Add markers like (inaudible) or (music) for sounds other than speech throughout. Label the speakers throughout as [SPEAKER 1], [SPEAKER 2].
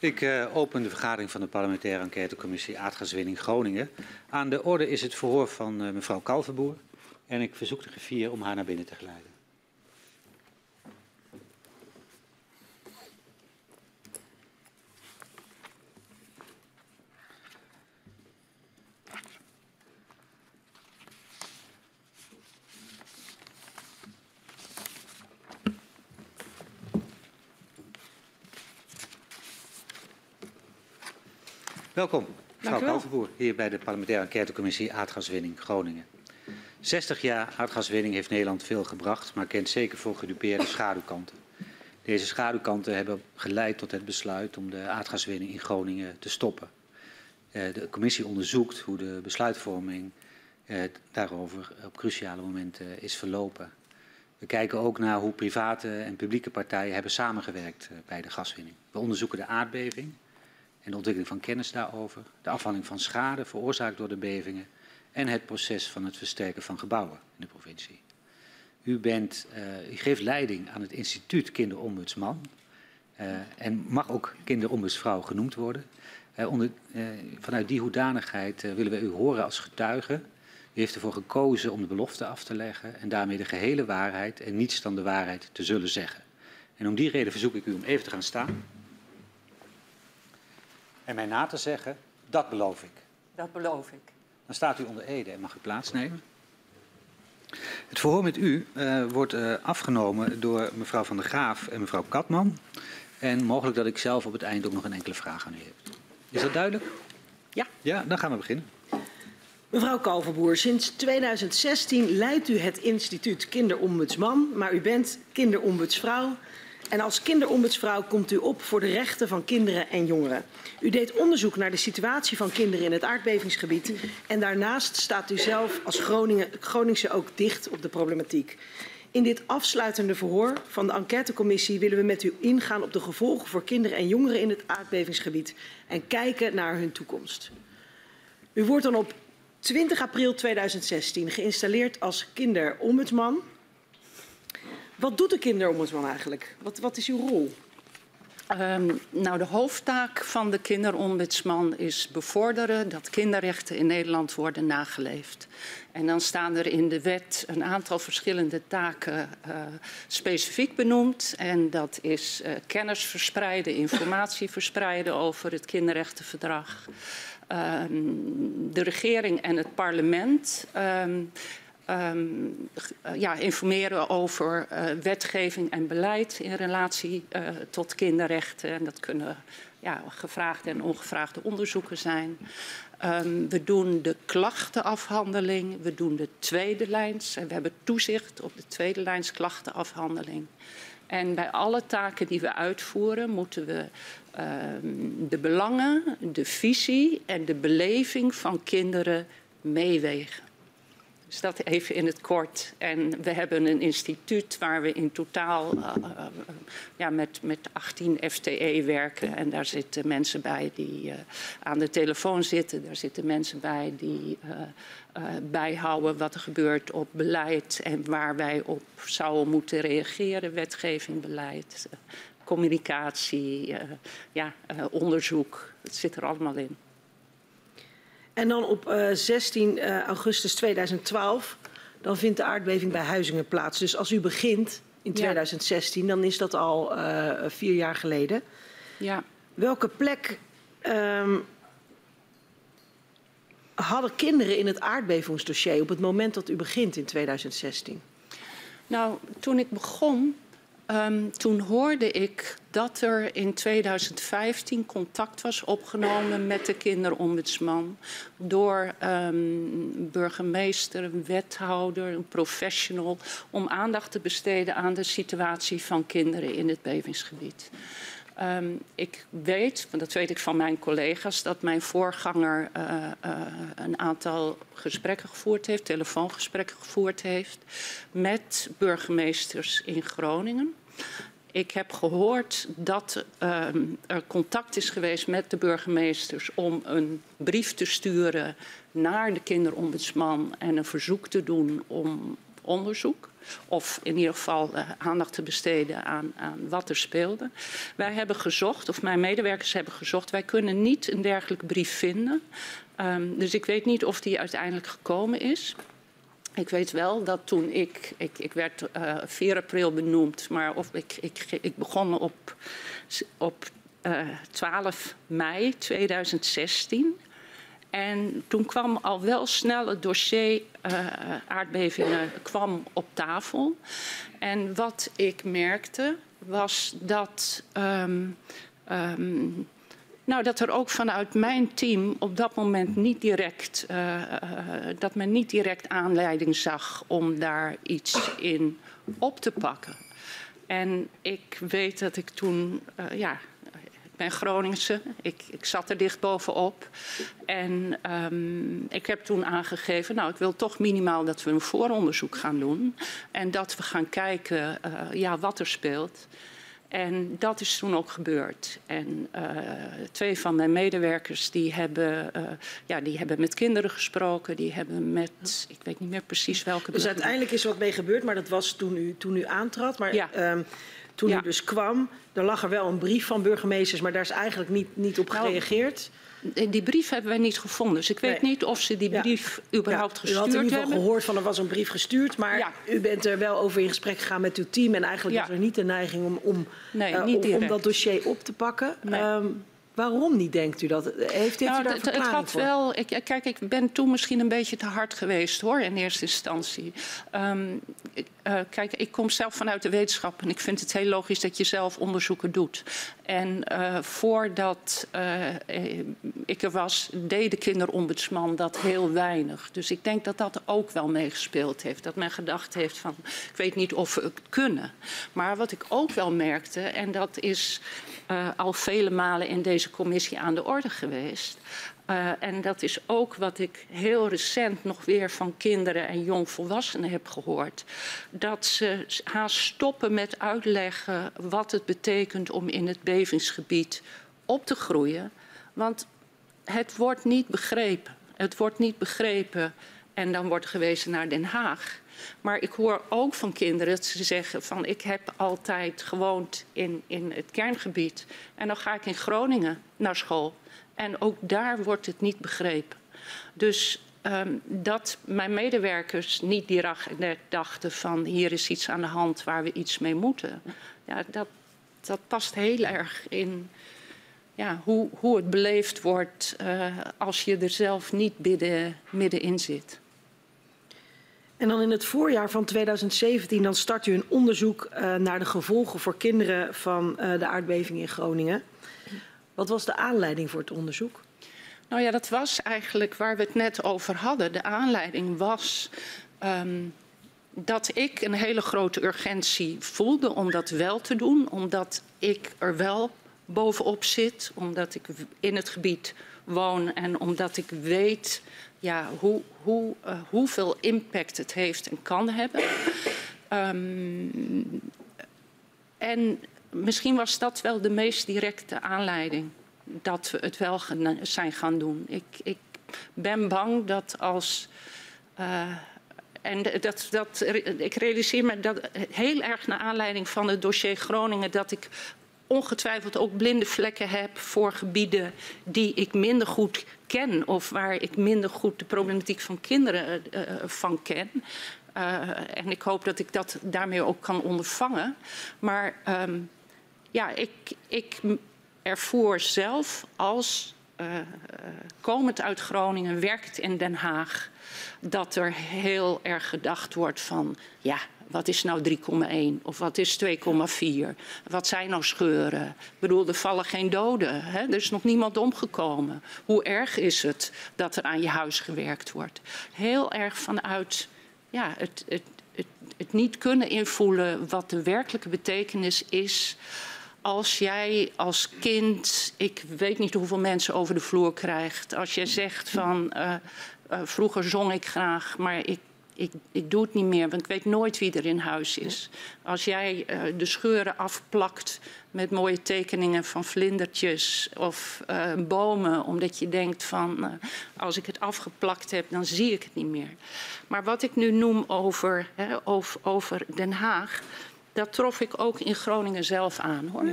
[SPEAKER 1] Ik uh, open de vergadering van de parlementaire enquêtecommissie aardgaswinning Groningen. Aan de orde is het verhoor van uh, mevrouw Kalverboer. En ik verzoek de griffier om haar naar binnen te geleiden. Welkom, mevrouw Kalverboer, hier bij de parlementaire enquêtecommissie Aardgaswinning Groningen. 60 jaar aardgaswinning heeft Nederland veel gebracht, maar kent zeker voor gedupeerde (coughs) schaduwkanten. Deze schaduwkanten hebben geleid tot het besluit om de aardgaswinning in Groningen te stoppen. Eh, de commissie onderzoekt hoe de besluitvorming eh, daarover op cruciale momenten is verlopen. We kijken ook naar hoe private en publieke partijen hebben samengewerkt eh, bij de gaswinning. We onderzoeken de aardbeving, en de ontwikkeling van kennis daarover, de afhandeling van schade veroorzaakt door de bevingen en het proces van het versterken van gebouwen in de provincie. U, bent, uh, u geeft leiding aan het instituut Kinderombudsman uh, en mag ook kinderombudsvrouw genoemd worden. Uh, onder, vanuit die hoedanigheid willen we u horen als getuige. U heeft ervoor gekozen om de belofte af te leggen en daarmee de gehele waarheid en niets dan de waarheid te zullen zeggen. En om die reden verzoek ik u om even te gaan staan en mij na te zeggen, dat beloof ik.
[SPEAKER 2] Dat beloof ik.
[SPEAKER 1] Dan staat u onder Ede en mag u plaatsnemen. Het verhoor met u uh, wordt uh, afgenomen door mevrouw Van der Graaf en mevrouw Katman. En mogelijk dat ik zelf op het eind ook nog een enkele vraag aan u heb. Is dat duidelijk?
[SPEAKER 2] Ja.
[SPEAKER 1] Ja, dan gaan we beginnen.
[SPEAKER 2] Mevrouw Kalverboer, sinds 2016 leidt u het instituut Kinderombudsman, maar u bent kinderombudsvrouw en als kinderombudsvrouw komt u op voor de rechten van kinderen en jongeren. U deed onderzoek naar de situatie van kinderen in het aardbevingsgebied. En daarnaast staat u zelf als Groningen, Groningse ook dicht op de problematiek. In dit afsluitende verhoor van de enquêtecommissie willen we met u ingaan op de gevolgen voor kinderen en jongeren in het aardbevingsgebied en kijken naar hun toekomst. U wordt dan op 20 april 2016 geïnstalleerd als kinderombudsman wat doet de kinderombudsman eigenlijk? Wat, wat is uw rol?
[SPEAKER 3] Um, nou, de hoofdtaak van de kinderombudsman is bevorderen dat kinderrechten in Nederland worden nageleefd. En dan staan er in de wet een aantal verschillende taken uh, specifiek benoemd. En dat is uh, kennis verspreiden, informatie verspreiden over het kinderrechtenverdrag. Um, de regering en het parlement. Um, um, ja, informeren over uh, wetgeving en beleid in relatie uh, tot kinderrechten. En dat kunnen ja, gevraagde en ongevraagde onderzoeken zijn. Um, we doen de klachtenafhandeling, we doen de tweede lijns en we hebben toezicht op de tweede lijns klachtenafhandeling. En bij alle taken die we uitvoeren moeten we um, de belangen, de visie en de beleving van kinderen meewegen. Dus dat even in het kort. En we hebben een instituut waar we in totaal uh, uh, ja, met, met 18 FTE werken. En daar zitten mensen bij die uh, aan de telefoon zitten. Daar zitten mensen bij die bijhouden wat er gebeurt op beleid en waar wij op zouden moeten reageren. Wetgeving, beleid, communicatie, ja, onderzoek. Het zit er allemaal in.
[SPEAKER 2] En dan op uh, 16 uh, augustus 2012, dan vindt de aardbeving bij Huizingen plaats. Dus als u begint in 2016, ja. dan is dat al uh, vier jaar geleden.
[SPEAKER 3] Ja.
[SPEAKER 2] Welke plek um, hadden kinderen in het aardbevingsdossier op het moment dat u begint in 2016?
[SPEAKER 3] Nou, toen ik begon, Um, toen hoorde ik dat er in 2015 contact was opgenomen met de kinderombudsman door um, burgemeester, een wethouder, een professional, om aandacht te besteden aan de situatie van kinderen in het bevingsgebied. Um, ik weet, want dat weet ik van mijn collega's, dat mijn voorganger uh, uh, een aantal gesprekken gevoerd heeft, telefoongesprekken gevoerd heeft met burgemeesters in Groningen. Ik heb gehoord dat uh, er contact is geweest met de burgemeesters om een brief te sturen naar de kinderombudsman en een verzoek te doen om onderzoek. Of in ieder geval uh, aandacht te besteden aan, aan, wat er speelde. Wij hebben gezocht, of mijn medewerkers hebben gezocht, wij kunnen niet een dergelijke brief vinden. Um, dus ik weet niet of die uiteindelijk gekomen is. Ik weet wel dat toen ik, ik, ik werd uh, 4 april benoemd, maar of ik, ik, ik begon op, op uh, 12 mei 2016. En toen kwam al wel snel het dossier uh, aardbevingen kwam op tafel. En wat ik merkte was dat, um, um, nou, dat er ook vanuit mijn team op dat moment niet direct, uh, uh, dat men niet direct aanleiding zag om daar iets in op te pakken. En ik weet dat ik toen, ja, ben Groningse. Ik, ik zat er dicht bovenop. En um, ik heb toen aangegeven, nou, ik wil toch minimaal dat we een vooronderzoek gaan doen. En dat we gaan kijken ja, wat er speelt. En dat is toen ook gebeurd. En uh, twee van mijn medewerkers die hebben, uh, ja, die hebben met kinderen gesproken. Die hebben met, ik weet niet meer precies welke...
[SPEAKER 2] Dus uiteindelijk is er wat mee gebeurd, maar dat was toen u, toen u aantrad. Maar ja. um, toen ja. u dus kwam, er lag er wel een brief van burgemeesters, maar daar is eigenlijk niet, niet op nou, gereageerd.
[SPEAKER 3] Die brief hebben wij niet gevonden. Dus ik weet nee. niet of ze die brief ja. überhaupt ja, gestuurd hebben.
[SPEAKER 2] U had in ieder
[SPEAKER 3] geval
[SPEAKER 2] gehoord van er was een brief gestuurd. Maar ja. u bent er wel over in gesprek gegaan met uw team. En eigenlijk was er niet de neiging om, om,
[SPEAKER 3] nee,
[SPEAKER 2] uh, om, om, dat dossier op te pakken.
[SPEAKER 3] Nee.
[SPEAKER 2] Um, Waarom niet, denkt u dat? Heeft dit
[SPEAKER 3] nou,
[SPEAKER 2] u daar
[SPEAKER 3] het, het had
[SPEAKER 2] voor?
[SPEAKER 3] wel. Ik, kijk, ik ben toen misschien een beetje te hard geweest hoor, in eerste instantie. Um, uh, kijk, ik kom zelf vanuit de wetenschap en ik vind het heel logisch dat je zelf onderzoeken doet. En uh, voordat uh, ik er was, deed de kinderombudsman dat heel weinig. Dus ik denk dat dat ook wel meegespeeld heeft. Dat men gedacht heeft van, ik weet niet of we het kunnen. Maar wat ik ook wel merkte, en dat is uh, al vele malen in deze commissie aan de orde geweest. Uh, en dat is ook wat ik heel recent nog weer van kinderen en jongvolwassenen heb gehoord. Dat ze haast stoppen met uitleggen wat het betekent om in het bevingsgebied op te groeien. Want het wordt niet begrepen. Het wordt niet begrepen en dan wordt gewezen naar Den Haag. Maar ik hoor ook van kinderen dat ze zeggen van ik heb altijd gewoond in, in het kerngebied. En dan ga ik in Groningen naar school. En ook daar wordt het niet begrepen. Dus um, dat mijn medewerkers niet direct dachten van hier is iets aan de hand waar we iets mee moeten. Ja, dat, dat past heel erg in ja, hoe, hoe het beleefd wordt uh, als je er zelf niet midden, middenin zit.
[SPEAKER 2] En dan in het voorjaar van 2017 dan start u een onderzoek uh, naar de gevolgen voor kinderen van uh, de aardbeving in Groningen. Wat was de aanleiding voor het onderzoek?
[SPEAKER 3] Nou ja, dat was eigenlijk waar we het net over hadden. De aanleiding was um, dat ik een hele grote urgentie voelde om dat wel te doen. Omdat ik er wel bovenop zit, omdat ik in het gebied woon en omdat ik weet ja, hoe, hoe, uh, hoeveel impact het heeft en kan hebben. Um, en misschien was dat wel de meest directe aanleiding dat we het wel zijn gaan doen. Ik, ik ben bang dat als. Uh, en dat, dat, ik realiseer me dat heel erg naar aanleiding van het dossier Groningen dat ik ongetwijfeld ook blinde vlekken heb voor gebieden die ik minder goed ken of waar ik minder goed de problematiek van kinderen uh, van ken. En ik hoop dat ik dat daarmee ook kan ondervangen. Maar um, ja, ik, ik ervoer zelf als uh, komend uit Groningen, werkt in Den Haag, dat er heel erg gedacht wordt van ja, wat is nou 3,1 of wat is 2,4? Wat zijn nou scheuren? Ik bedoel, er vallen geen doden. Hè? Er is nog niemand omgekomen. Hoe erg is het dat er aan je huis gewerkt wordt? Heel erg vanuit ja, het, het, het, het niet kunnen invoelen wat de werkelijke betekenis is als jij als kind, ik weet niet hoeveel mensen over de vloer krijgt, als jij zegt van uh, uh, vroeger zong ik graag, maar ik ik, ik doe het niet meer, want ik weet nooit wie er in huis is. Als jij uh, de scheuren afplakt met mooie tekeningen van vlindertjes of bomen, omdat je denkt van als ik het afgeplakt heb, dan zie ik het niet meer. Maar wat ik nu noem over, hè, over, over Den Haag, dat trof ik ook in Groningen zelf aan hoor.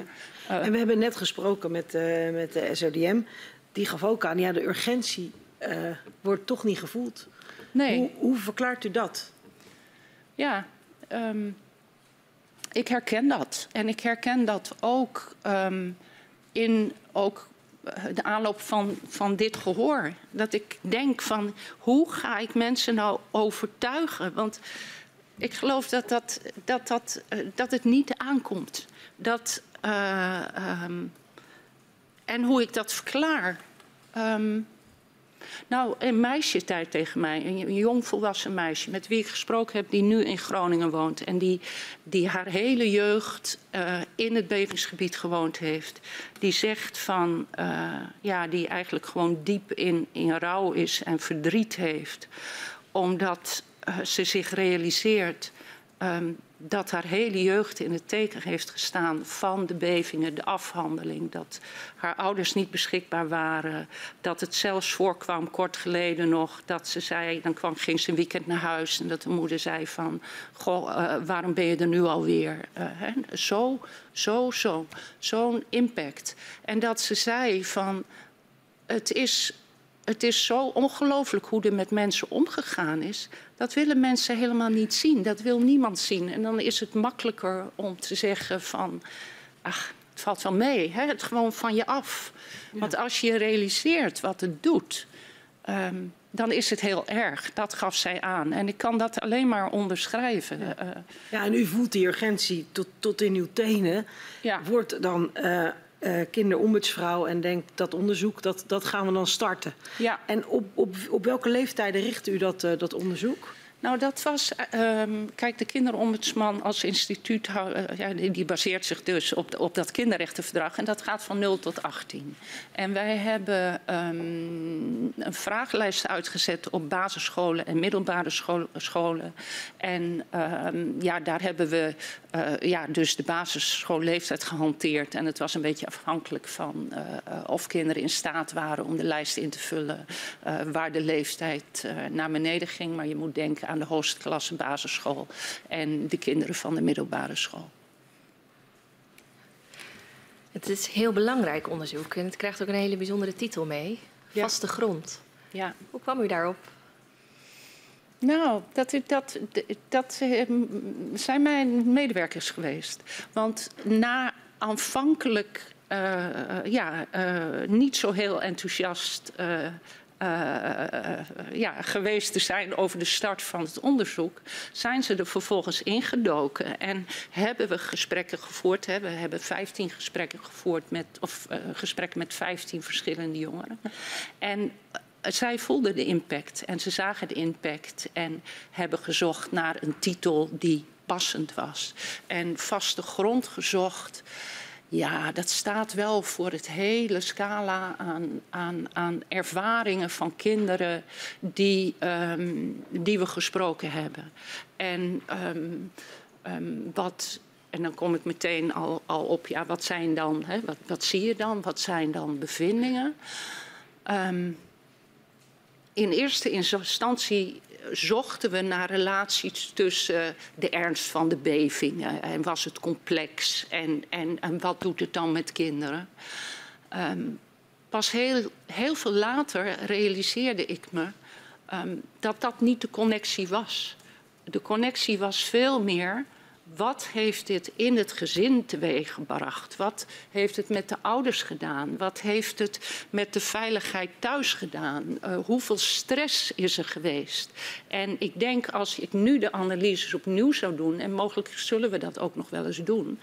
[SPEAKER 3] Ja.
[SPEAKER 2] en we hebben net gesproken met, met de SODM. Die gaf ook aan, ja, de urgentie wordt toch niet gevoeld.
[SPEAKER 3] Nee.
[SPEAKER 2] Hoe, hoe verklaart u dat?
[SPEAKER 3] Ja, um, ik herken dat. En ik herken dat ook um, in ook eh, de aanloop van, van dit gehoor. Dat ik denk van hoe ga ik mensen nou overtuigen? Want ik geloof dat, dat, dat, dat, uh, dat het niet aankomt. Dat, uh, um, en hoe ik dat verklaar. Um, nou, een meisje tijd tegen mij, een jong volwassen meisje... met wie ik gesproken heb, die nu in Groningen woont... en die, die haar hele jeugd uh, in het bevingsgebied gewoond heeft... die zegt van, ja, die eigenlijk gewoon diep in, in rouw is en verdriet heeft... omdat ze zich realiseert um, dat haar hele jeugd in het teken heeft gestaan van de bevingen, de afhandeling. Dat haar ouders niet beschikbaar waren. Dat het zelfs voorkwam, kort geleden nog, dat ze zei, dan kwam, ging ze een weekend naar huis en dat de moeder zei van, goh, uh, waarom ben je er nu alweer? Uh, hè? Zo, zo, zo, zo'n impact. En dat ze zei van, het is het is zo ongelooflijk hoe er met mensen omgegaan is. Dat willen mensen helemaal niet zien. Dat wil niemand zien. En dan is het makkelijker om te zeggen van... ach, het valt wel mee. Hè? Het gewoon van je af. Ja. Want als je realiseert wat het doet... Um, dan is het heel erg. Dat gaf zij aan. En ik kan dat alleen maar onderschrijven.
[SPEAKER 2] Ja, uh, ja en u voelt die urgentie tot, tot in uw tenen. Ja. Wordt dan... Uh, uh, kinderombudsvrouw en denkt dat onderzoek, dat, dat gaan we dan starten.
[SPEAKER 3] Ja.
[SPEAKER 2] En op, op, op welke leeftijden richt u dat, uh, dat onderzoek?
[SPEAKER 3] Nou, dat was. Um, kijk, de kinderombudsman als instituut. Uh, ja, die baseert zich dus op, op dat kinderrechtenverdrag. En dat gaat van 0 tot 18. En wij hebben um, een vragenlijst uitgezet op basisscholen en middelbare scholen. scholen. En um, ja, daar hebben we uh, ja, dus de basisschoolleeftijd gehanteerd. En het was een beetje afhankelijk van uh, of kinderen in staat waren om de lijst in te vullen. waar de leeftijd naar beneden ging. Maar je moet denken aan de hoogste klasse basisschool en de kinderen van de middelbare school.
[SPEAKER 4] Het is heel belangrijk onderzoek en het krijgt ook een hele bijzondere titel mee. Ja. Vaste grond.
[SPEAKER 3] Ja.
[SPEAKER 4] Hoe kwam u daarop?
[SPEAKER 3] Nou, dat, dat, dat zijn mijn medewerkers geweest. Want na aanvankelijk uh, ja, uh, niet zo heel enthousiast ja, geweest te zijn over de start van het onderzoek, zijn ze er vervolgens ingedoken en hebben we gesprekken gevoerd. We hebben 15 gesprekken gevoerd met, of gesprekken met 15 verschillende jongeren. En zij voelden de impact en ze zagen de impact en hebben gezocht naar een titel die passend was. En vaste grond gezocht. Ja, dat staat wel voor het hele scala aan, aan, aan ervaringen van kinderen die, um, die we gesproken hebben. En um, um, wat. En dan kom ik meteen al, al op, ja, wat zijn dan, hè, wat, wat zie je dan? Wat zijn dan bevindingen? In eerste instantie zochten we naar relaties tussen de ernst van de bevingen en was het complex en, en, en wat doet het dan met kinderen. Um, pas heel, heel veel later realiseerde ik me um, dat dat niet de connectie was. De connectie was veel meer wat heeft dit in het gezin teweeggebracht? Wat heeft het met de ouders gedaan? Wat heeft het met de veiligheid thuis gedaan? Uh, hoeveel stress is er geweest? En ik denk als ik nu de analyses opnieuw zou doen, en mogelijk zullen we dat ook nog wel eens doen,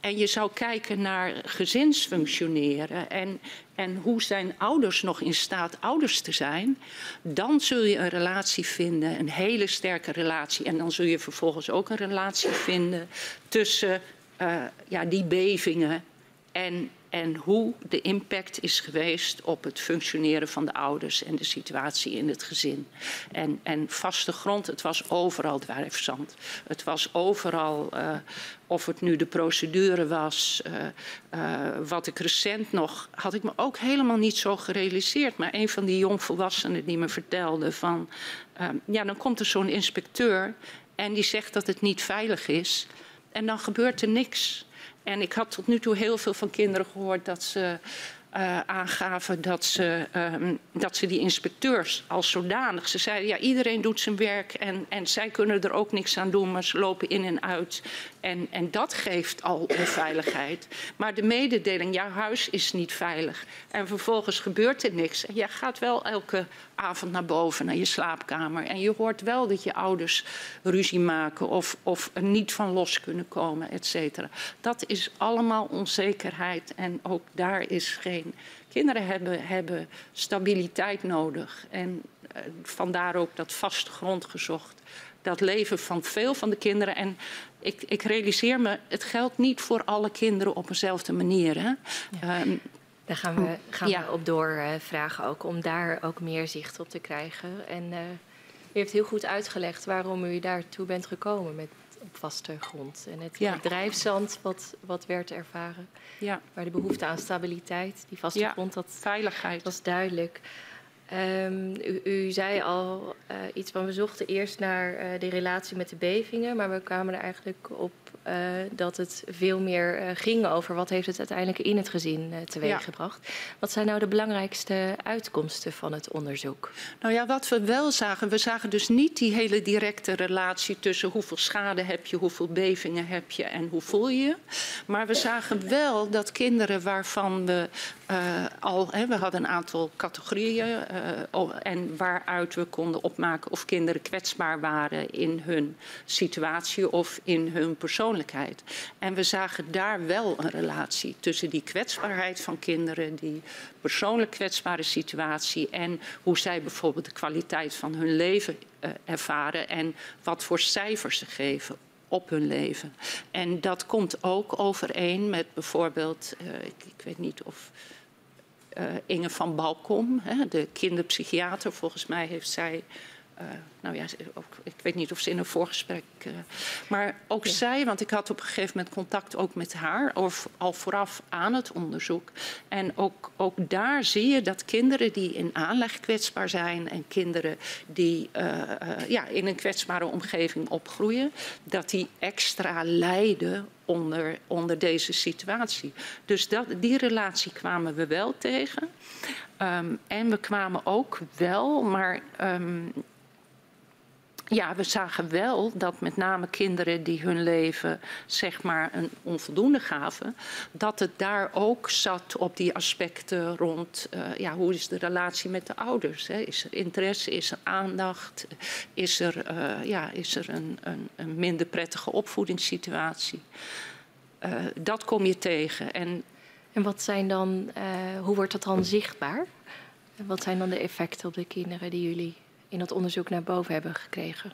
[SPEAKER 3] en je zou kijken naar gezinsfunctioneren en, en hoe zijn ouders nog in staat ouders te zijn, dan zul je een relatie vinden, een hele sterke relatie. En dan zul je vervolgens ook een relatie vinden tussen uh, ja, die bevingen en en hoe de impact is geweest op het functioneren van de ouders en de situatie in het gezin. En, en vaste grond, het was overal dwergzand. Het was overal, uh, of het nu de procedure was. Uh, uh, wat ik recent nog, had ik me ook helemaal niet zo gerealiseerd. Maar een van die jongvolwassenen die me vertelde van, ja, dan komt er zo'n inspecteur en die zegt dat het niet veilig is. En dan gebeurt er niks. En ik had tot nu toe heel veel van kinderen gehoord dat ze uh, aangaven dat ze, um, dat ze die inspecteurs als zodanig. Ze zeiden ja, iedereen doet zijn werk en, en zij kunnen er ook niks aan doen, maar ze lopen in en uit. En, en dat geeft al onveiligheid. Maar de mededeling, jouw huis is niet veilig. En vervolgens gebeurt er niks. En jij gaat wel elke avond naar boven, naar je slaapkamer. En je hoort wel dat je ouders ruzie maken of, of niet van los kunnen komen, et cetera. Dat is allemaal onzekerheid en ook daar is geen... Kinderen hebben, hebben stabiliteit nodig en uh, vandaar ook dat vaste grond gezocht. Dat leven van veel van de kinderen. En ik, ik realiseer me, het geldt niet voor alle kinderen op dezelfde manier. Hè?
[SPEAKER 4] Ja. Um, daar gaan we, gaan ja. we op doorvragen uh, ook, om daar ook meer zicht op te krijgen. En uh, u heeft heel goed uitgelegd waarom u daartoe bent gekomen met op vaste grond. En het ja. bedrijfszand wat, wat werd ervaren. Ja. Maar de behoefte aan stabiliteit, die vaste grond, dat
[SPEAKER 3] Veiligheid.
[SPEAKER 4] was duidelijk. Um, u, zei al uh, iets van we zochten eerst naar uh, de relatie met de bevingen, maar we kwamen er eigenlijk op uh, dat het veel meer ging over wat heeft het uiteindelijk in het gezin teweeggebracht. Ja. Wat zijn nou de belangrijkste uitkomsten van het onderzoek?
[SPEAKER 3] Nou ja, wat we wel zagen, we zagen dus niet die hele directe relatie tussen hoeveel schade heb je, hoeveel bevingen heb je en hoe voel je je. Maar we zagen wel dat kinderen waarvan we al, hè, we hadden een aantal categorieën uh, en waaruit we konden opmaken of kinderen kwetsbaar waren in hun situatie of in hun persoonlijkheid. En we zagen daar wel een relatie tussen die kwetsbaarheid van kinderen, die persoonlijk kwetsbare situatie en hoe zij bijvoorbeeld de kwaliteit van hun leven uh, ervaren en wat voor cijfers ze geven op hun leven. En dat komt ook overeen met bijvoorbeeld, uh, ik, weet niet of uh, Inge van Balkom, hè, de kinderpsychiater. Volgens mij heeft zij. Uh, nou ja, ook, ik weet niet of ze in een voorgesprek. Uh, maar ook ja. zij, want ik had op een gegeven moment contact ook met haar, of al vooraf aan het onderzoek. En ook, ook daar zie je dat kinderen die in aanleg kwetsbaar zijn en kinderen die uh, ja, in een kwetsbare omgeving opgroeien, dat die extra lijden onder, onder deze situatie. Dus dat, die relatie kwamen we wel tegen. Um, en we kwamen ook wel, maar um, ja, we zagen wel dat met name kinderen die hun leven zeg maar een onvoldoende gaven, dat het daar ook zat op die aspecten rond uh, ja, hoe is de relatie met de ouders? Hè? Is er interesse, is er aandacht, is er, uh, ja, is er een, een, een minder prettige opvoedingssituatie? Uh, dat kom je tegen. En,
[SPEAKER 4] en wat zijn dan, hoe wordt dat dan zichtbaar? Wat zijn dan de effecten op de kinderen die jullie in dat onderzoek naar boven hebben gekregen?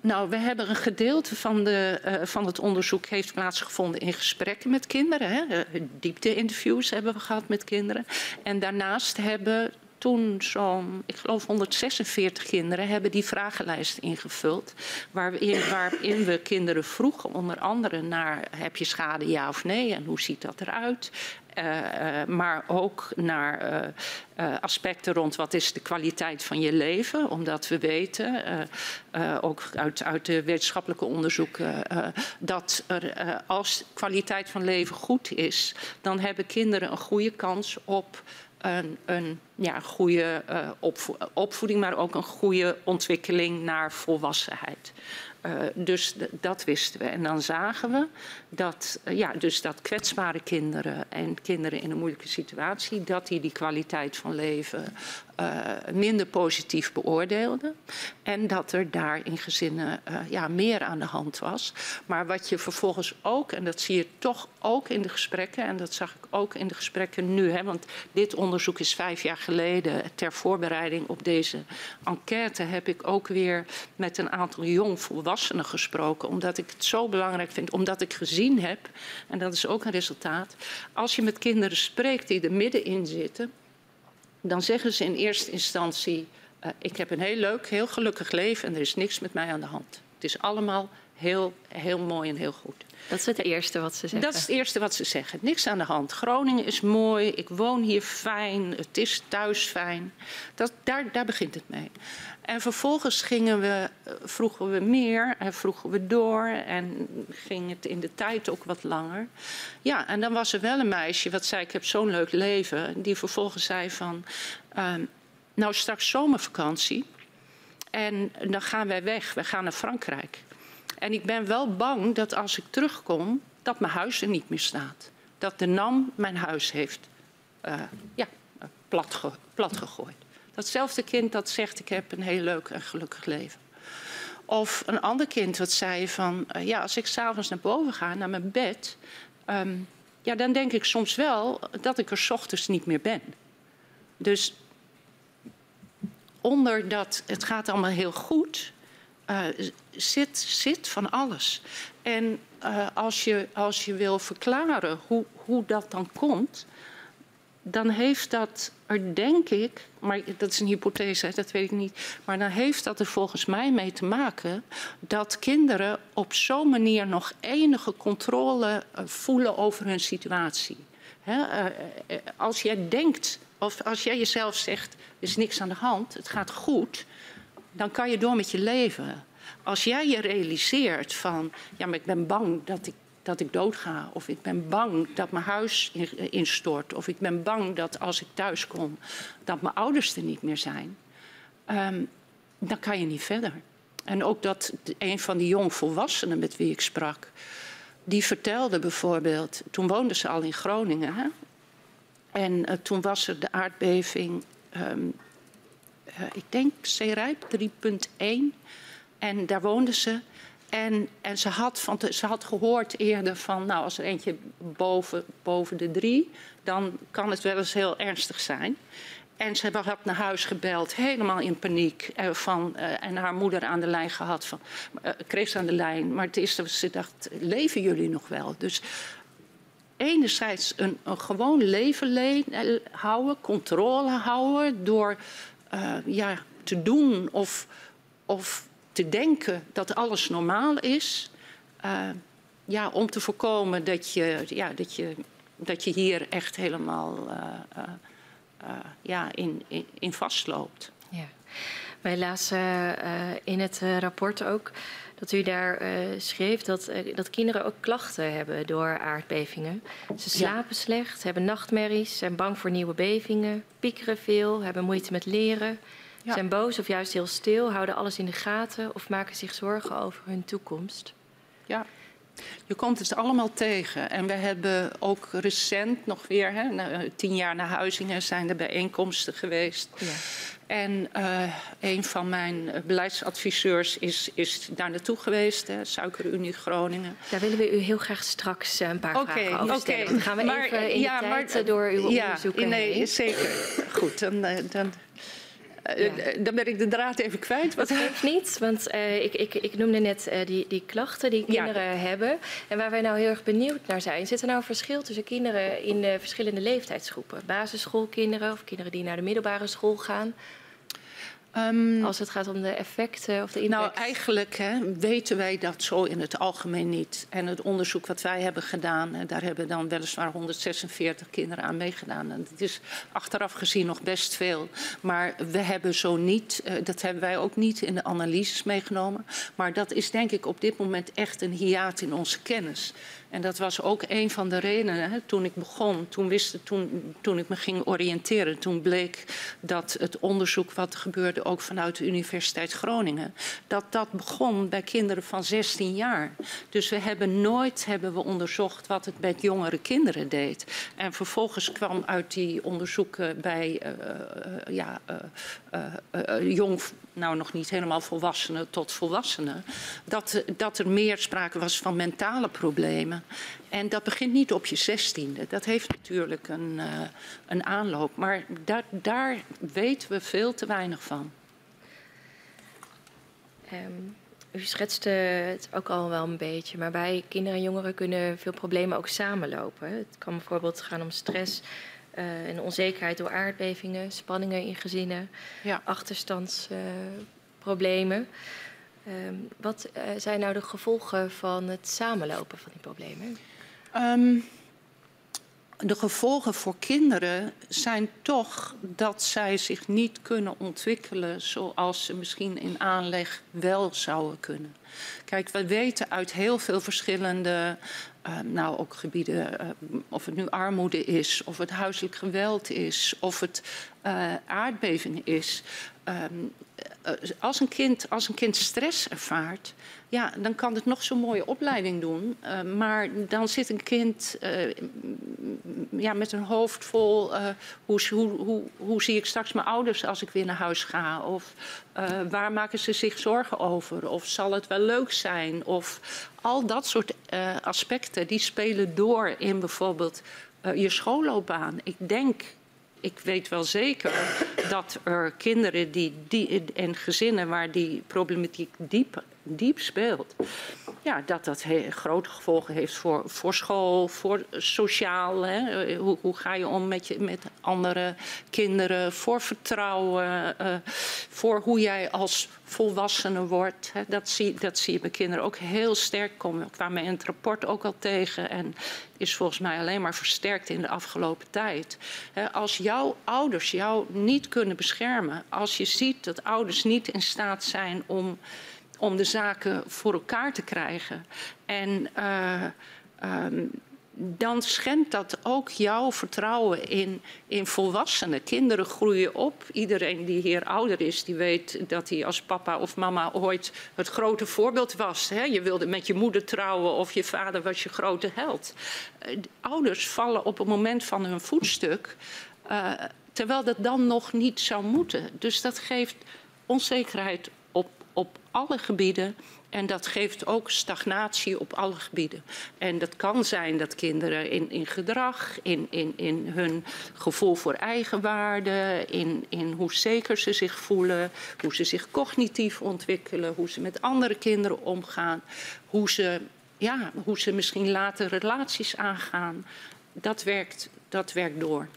[SPEAKER 3] Nou, we hebben een gedeelte van, de, uh, van het onderzoek heeft plaatsgevonden in gesprekken met kinderen. Hè. Diepte-interviews hebben we gehad met kinderen. En daarnaast hebben toen zo'n, ik geloof 146 kinderen hebben die vragenlijst ingevuld. Waarin, waarin we kinderen vroegen onder andere naar heb je schade ja of nee en hoe ziet dat eruit. Uh, uh, maar ook naar uh, aspecten rond wat is de kwaliteit van je leven. Omdat we weten, ook uit, uit de wetenschappelijke onderzoeken, dat er, als kwaliteit van leven goed is, dan hebben kinderen een goede kans op een, een ja, goede uh, opvo opvoeding, maar ook een goede ontwikkeling naar volwassenheid. Dus dat wisten we. En dan zagen we dat, uh, ja, dus dat kwetsbare kinderen en kinderen in een moeilijke situatie, dat die die kwaliteit van leven uh, minder positief beoordeelden. En dat er daar in gezinnen ja, meer aan de hand was. Maar wat je vervolgens ook, en dat zie je toch ook in de gesprekken, en dat zag ik ook in de gesprekken nu, hè, want dit onderzoek is vijf jaar geleden, ter voorbereiding op deze enquête, heb ik ook weer met een aantal jongvolwassenen gesproken. Omdat ik het zo belangrijk vind, omdat ik gezien heb, en dat is ook een resultaat, als je met kinderen spreekt die er middenin zitten, dan zeggen ze in eerste instantie: uh, Ik heb een heel leuk, heel gelukkig leven en er is niks met mij aan de hand. Het is allemaal heel, heel mooi en heel goed.
[SPEAKER 4] Dat is het eerste wat ze zeggen.
[SPEAKER 3] Dat is het eerste wat ze zeggen. Niks aan de hand. Groningen is mooi. Ik woon hier fijn. Het is thuis fijn. Dat, daar, daar begint het mee. En vervolgens gingen we, eh, vroegen we meer en vroegen we door. En ging het in de tijd ook wat langer. Ja, en dan was er wel een meisje wat zei: Ik heb zo'n leuk leven. Die vervolgens zei: van, uh, Nou, straks zomervakantie. En dan gaan wij weg. We gaan naar Frankrijk. En ik ben wel bang dat als ik terugkom, dat mijn huis er niet meer staat. Dat de NAM mijn huis heeft uh, ja, plat, plat gegooid. Datzelfde kind dat zegt, ik heb een heel leuk en gelukkig leven. Of een ander kind wat zei van, uh, ja, als ik s'avonds naar boven ga, naar mijn bed... Um, ja, dan denk ik soms wel dat ik er s ochtends niet meer ben. Dus onder dat het gaat allemaal heel goed, uh, zit, zit van alles. En uh, als, je, als je wil verklaren hoe, hoe dat dan komt, dan heeft dat er denk ik, maar dat is een hypothese, dat weet ik niet, maar dan heeft dat er volgens mij mee te maken dat kinderen op zo'n manier nog enige controle uh, voelen over hun situatie. Als jij denkt, of als jij jezelf zegt, er is niks aan de hand, het gaat goed, dan kan je door met je leven. Als jij je realiseert van, ja, maar ik ben bang dat ik, dat ik doodga, of ik ben bang dat mijn huis instort, of ik ben bang dat als ik thuis kom, dat mijn ouders er niet meer zijn, um, dan kan je niet verder. En ook dat een van die jongvolwassenen met wie ik sprak, die vertelde bijvoorbeeld, toen woonde ze al in Groningen, hè? en uh, toen was er de aardbeving uh, ik denk Zeerijp 3.1. En daar woonde ze. En, en ze, had van te, ze had gehoord eerder van, nou, als er eentje boven, boven de drie, dan kan het wel eens heel ernstig zijn. En ze had naar huis gebeld, helemaal in paniek. Uh, van, uh, en haar moeder aan de lijn gehad. Van, kreeg aan de lijn. Maar het is ze dacht, leven jullie nog wel? Dus enerzijds een, een gewoon leven houden, controle houden... door uh, ja, te doen of, of te denken dat alles normaal is. Uh, ja, om te voorkomen dat je, ja, dat je, dat je hier echt helemaal uh, ja, in, in, in, vastloopt.
[SPEAKER 4] Ja. Wij lazen in het rapport ook dat u daar uh, schreef dat, uh, dat kinderen ook klachten hebben door aardbevingen. Ze slapen ja. slecht, hebben nachtmerries, zijn bang voor nieuwe bevingen, piekeren veel, hebben moeite met leren, ja. zijn boos of juist heel stil, houden alles in de gaten of maken zich zorgen over hun toekomst.
[SPEAKER 3] Ja. Je komt het allemaal tegen. En we hebben ook recent nog weer, hè, tien jaar na Huizingen, zijn er bijeenkomsten geweest. Ja. En uh, een van mijn beleidsadviseurs is, is daar naartoe geweest, hè, Suikerunie Groningen.
[SPEAKER 4] Daar willen we u heel graag straks een paar okay, vragen over stellen. Okay. Dan gaan we maar, even in ja, de tijd maar, door uw
[SPEAKER 3] ja,
[SPEAKER 4] onderzoek
[SPEAKER 3] nee, heen. zeker. Goed, dan, dan ja. Dan ben ik de draad even kwijt.
[SPEAKER 4] Wat geeft niet, want uh, ik, ik, ik, noemde net uh, die, die klachten die kinderen ja. hebben. En waar wij nou heel erg benieuwd naar zijn, zit er nou een verschil tussen kinderen in de verschillende leeftijdsgroepen? Basisschoolkinderen of kinderen die naar de middelbare school gaan? Um, Als het gaat om de effecten of de impact?
[SPEAKER 3] Nou, eigenlijk hè, weten wij dat zo in het algemeen niet. En het onderzoek wat wij hebben gedaan, daar hebben dan weliswaar 146 kinderen aan meegedaan. En dat is achteraf gezien nog best veel. Maar we hebben zo niet, uh, dat hebben wij ook niet in de analyses meegenomen. Maar dat is denk ik op dit moment echt een hiaat in onze kennis. En dat was ook een van de redenen. Hè, toen ik begon, toen, wist, toen, toen ik me ging oriënteren, toen bleek dat het onderzoek wat gebeurde ook vanuit de Universiteit Groningen, dat dat begon bij kinderen van 16 jaar. Dus we hebben nooit hebben we onderzocht wat het met jongere kinderen deed. En vervolgens kwam uit die onderzoeken bij uh, ja, uh, jong, nou nog niet helemaal volwassenen tot volwassenen, dat, dat er meer sprake was van mentale problemen En dat begint niet op je zestiende. Dat heeft natuurlijk een, uh, een aanloop. Maar daar, daar weten we veel te weinig van.
[SPEAKER 4] Um, u schetste het ook al wel een beetje, maar bij kinderen en jongeren kunnen veel problemen ook samenlopen. Het kan bijvoorbeeld gaan om stress uh, en onzekerheid door aardbevingen, spanningen in gezinnen, ja. achterstandsproblemen. Uh, um, wat uh, zijn nou de gevolgen van het samenlopen van die problemen? Um,
[SPEAKER 3] de gevolgen voor kinderen zijn toch dat zij zich niet kunnen ontwikkelen zoals ze misschien in aanleg wel zouden kunnen. Kijk, we weten uit heel veel verschillende, uh, nou ook gebieden, uh, of het nu armoede is, of het huiselijk geweld is, of het uh, aardbeving is. Um, als, een kind, als een kind stress ervaart, ja, dan kan het nog zo'n mooie opleiding doen. Maar dan zit een kind ja, met een hoofd vol. Uh, hoe, hoe, hoe, hoe, zie ik straks mijn ouders als ik weer naar huis ga? Of waar maken ze zich zorgen over? Of zal het wel leuk zijn? Of al dat soort aspecten die spelen door in bijvoorbeeld je schoolloopbaan. Ik denk ik weet wel zeker dat er kinderen die, die, en gezinnen waar die problematiek diep diep speelt. Ja, dat dat grote gevolgen heeft voor, voor school, voor sociaal. Hè? Hoe, hoe ga je om met, je, met andere kinderen, voor vertrouwen, uh, voor hoe jij als volwassene wordt. Hè? Dat, zie, dat zie je bij kinderen ook heel sterk komen. kwamen in het rapport ook al tegen en is volgens mij alleen maar versterkt in de afgelopen tijd. Als jouw ouders jou niet kunnen beschermen, als je ziet dat ouders niet in staat zijn om om de zaken voor elkaar te krijgen. En uh, um, dan schendt dat ook jouw vertrouwen in, in volwassenen. Kinderen groeien op. Iedereen die hier ouder is, die weet dat hij als papa of mama ooit het grote voorbeeld was. Je wilde met je moeder trouwen of je vader was je grote held. Uh, ouders vallen op het moment van hun voetstuk, uh, terwijl dat dan nog niet zou moeten. Dus dat geeft onzekerheid op alle gebieden. En dat geeft ook stagnatie op alle gebieden. En dat kan zijn dat kinderen in, in gedrag, in, in, in hun gevoel voor eigenwaarde, in, in hoe zeker ze zich voelen, hoe ze zich cognitief ontwikkelen, hoe ze met andere kinderen omgaan, hoe ze, ja, hoe ze misschien later relaties aangaan. Dat werkt, dat werkt door.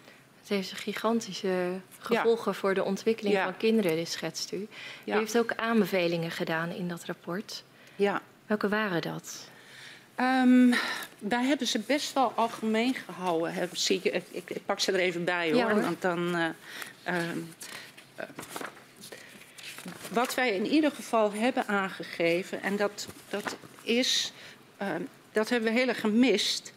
[SPEAKER 4] Het heeft gigantische gevolgen voor de ontwikkeling van kinderen, dit schetst u. U heeft ook aanbevelingen gedaan in dat rapport.
[SPEAKER 3] Ja.
[SPEAKER 4] Welke waren dat?
[SPEAKER 3] Um, wij hebben ze best wel algemeen gehouden. Heb, zie ik, ik, ik, pak ze er even bij hoor. hoor. Want dan, uh, uh, uh, wat wij in ieder geval hebben aangegeven, en dat, dat is, ehm, dat hebben we heel erg gemist.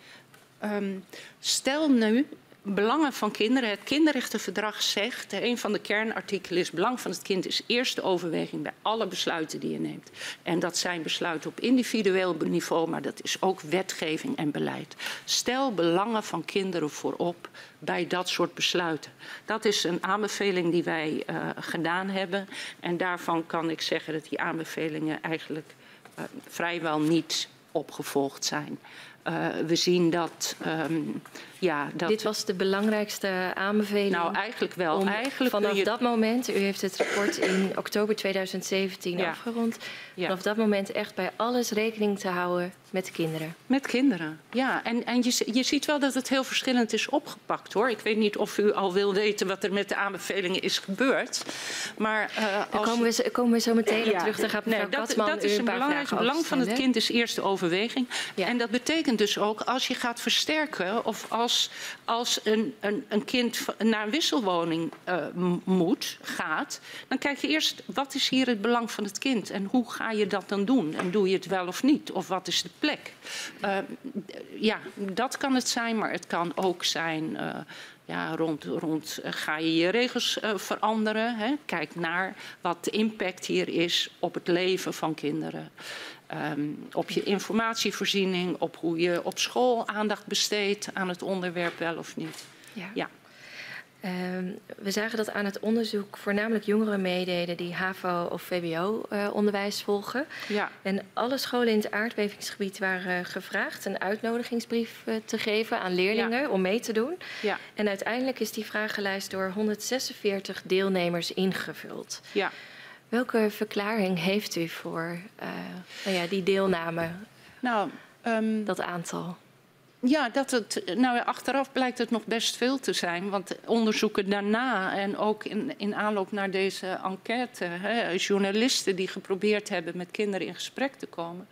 [SPEAKER 3] Um, stel nu belangen van kinderen. Het kinderrechtenverdrag zegt, een van de kernartikelen is... belang van het kind is eerste overweging bij alle besluiten die je neemt. En dat zijn besluiten op individueel niveau, maar dat is ook wetgeving en beleid. Stel belangen van kinderen voorop bij dat soort besluiten. Dat is een aanbeveling die wij uh, gedaan hebben. En daarvan kan ik zeggen dat die aanbevelingen eigenlijk uh, vrijwel niet opgevolgd zijn. Uh, we zien dat, um, ja, dat...
[SPEAKER 4] Dit was de belangrijkste aanbeveling?
[SPEAKER 3] Nou, eigenlijk wel. eigenlijk
[SPEAKER 4] vanaf je... dat moment, u heeft het rapport in oktober 2017 ja. afgerond... Ja. vanaf dat moment echt bij alles rekening te houden met kinderen.
[SPEAKER 3] Met kinderen, ja. En, en je, je ziet wel dat het heel verschillend is opgepakt, hoor. Ik weet niet of u al wil weten wat er met de aanbevelingen is gebeurd. Maar
[SPEAKER 4] uh, als... komen, we, komen we zo meteen ja. terug. Daar gaat
[SPEAKER 3] nee, dat, dat is een, een belangrijk belang van het kind is eerste overweging. En dat betekent dus ook als je gaat versterken... of als, als een, een, een kind naar een wisselwoning uh, moet, gaat... dan kijk je eerst, wat is hier het belang van het kind? En hoe ga je dat dan doen? En doe je het wel of niet? Of wat is de plek. Uh, ja, dat kan het zijn, maar het kan ook zijn uh, ja, rond, rond ga je je regels veranderen. Hè? Kijk naar wat de impact hier is op het leven van kinderen. Um, op je informatievoorziening, op hoe je op school aandacht besteedt aan het onderwerp wel of niet.
[SPEAKER 4] Ja. ja. Ehm, we zagen dat aan het onderzoek voornamelijk jongeren meededen die HAVO of VBO-onderwijs eh, volgen.
[SPEAKER 3] Ja.
[SPEAKER 4] En alle scholen in het aardbevingsgebied waren gevraagd een uitnodigingsbrief eh, te geven aan leerlingen om mee te doen.
[SPEAKER 3] Ja.
[SPEAKER 4] En uiteindelijk is die vragenlijst door 146 deelnemers ingevuld.
[SPEAKER 3] Ja.
[SPEAKER 4] Welke verklaring heeft u voor uh, nou ja, die deelname?
[SPEAKER 3] Nou, um,
[SPEAKER 4] dat aantal?
[SPEAKER 3] Ja, dat het, nou, achteraf blijkt het nog best veel te zijn. Want onderzoeken daarna en ook in, in aanloop naar deze enquête, hè, journalisten die geprobeerd hebben met kinderen in gesprek te komen,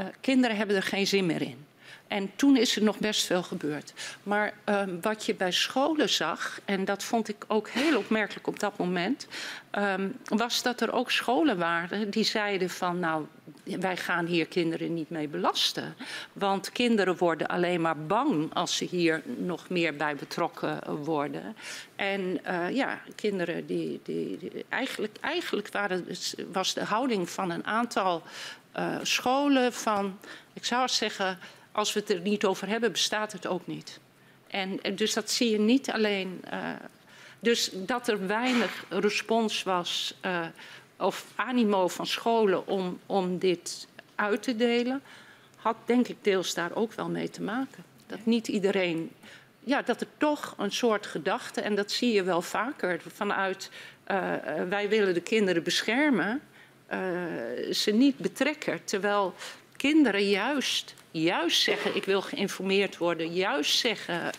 [SPEAKER 3] uh, kinderen hebben er geen zin meer in. En toen is er nog best veel gebeurd. Maar uh, wat je bij scholen zag, en dat vond ik ook heel opmerkelijk op dat moment, um, was dat er ook scholen waren die zeiden van nou, wij gaan hier kinderen niet mee belasten. Want kinderen worden alleen maar bang als ze hier nog meer bij betrokken worden. En uh, ja, kinderen die, die, eigenlijk, eigenlijk was de houding van een aantal uh, scholen van, ik zou zeggen als we het er niet over hebben, bestaat het ook niet. En dus dat zie je niet alleen. Uh, dus dat er weinig respons was uh, of animo van scholen om, om dit uit te delen, had denk ik deels daar ook wel mee te maken. Dat niet iedereen. Ja, dat er toch een soort gedachte, en dat zie je wel vaker vanuit uh, wij willen de kinderen beschermen, ze niet betrekken. Terwijl kinderen juist juist zeggen: ik wil geïnformeerd worden, juist zeggen: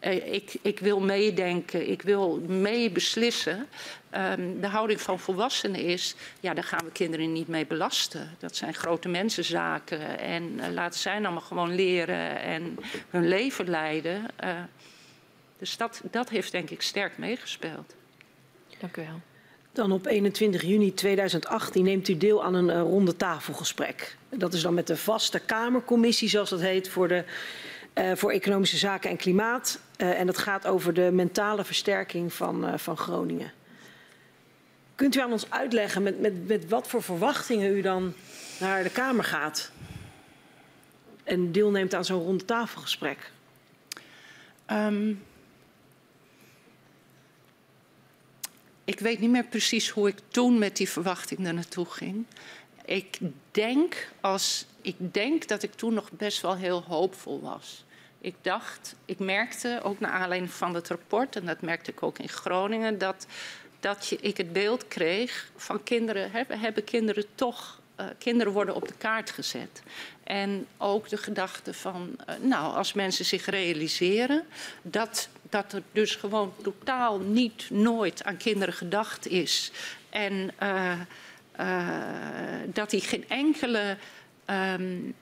[SPEAKER 3] uh, ik, ik wil meedenken, ik wil meebeslissen. Um, de houding van volwassenen is: ja, daar gaan we kinderen niet mee belasten. Dat zijn grote mensenzaken en uh, laten zij allemaal gewoon leren en hun leven leiden. Dus dat, dat heeft denk ik sterk meegespeeld.
[SPEAKER 4] Dank u wel.
[SPEAKER 2] Dan op 21 juni 2018 neemt u deel aan een uh, ronde tafelgesprek. Dat is dan met de vaste Kamercommissie, zoals dat heet, voor, de, uh, voor Economische Zaken en Klimaat. Uh, en dat gaat over de mentale versterking van, van Groningen. Kunt u aan ons uitleggen met, met, met wat voor verwachtingen u dan naar de Kamer gaat en deelneemt aan zo'n ronde tafelgesprek?
[SPEAKER 3] Um, ik weet niet meer precies hoe ik toen met die verwachting er naartoe ging. Ik denk, als, ik denk dat ik toen nog best wel heel hoopvol was. Ik dacht, ik merkte ook naar aanleiding van het rapport, en dat merkte ik ook in Groningen, dat, dat je, ik het beeld kreeg van kinderen, hebben, hebben kinderen toch uh, kinderen worden op de kaart gezet. En ook de gedachte van, uh, nou, als mensen zich realiseren dat, dat er dus gewoon totaal niet nooit aan kinderen gedacht is. En uh, dat die geen enkele. Um,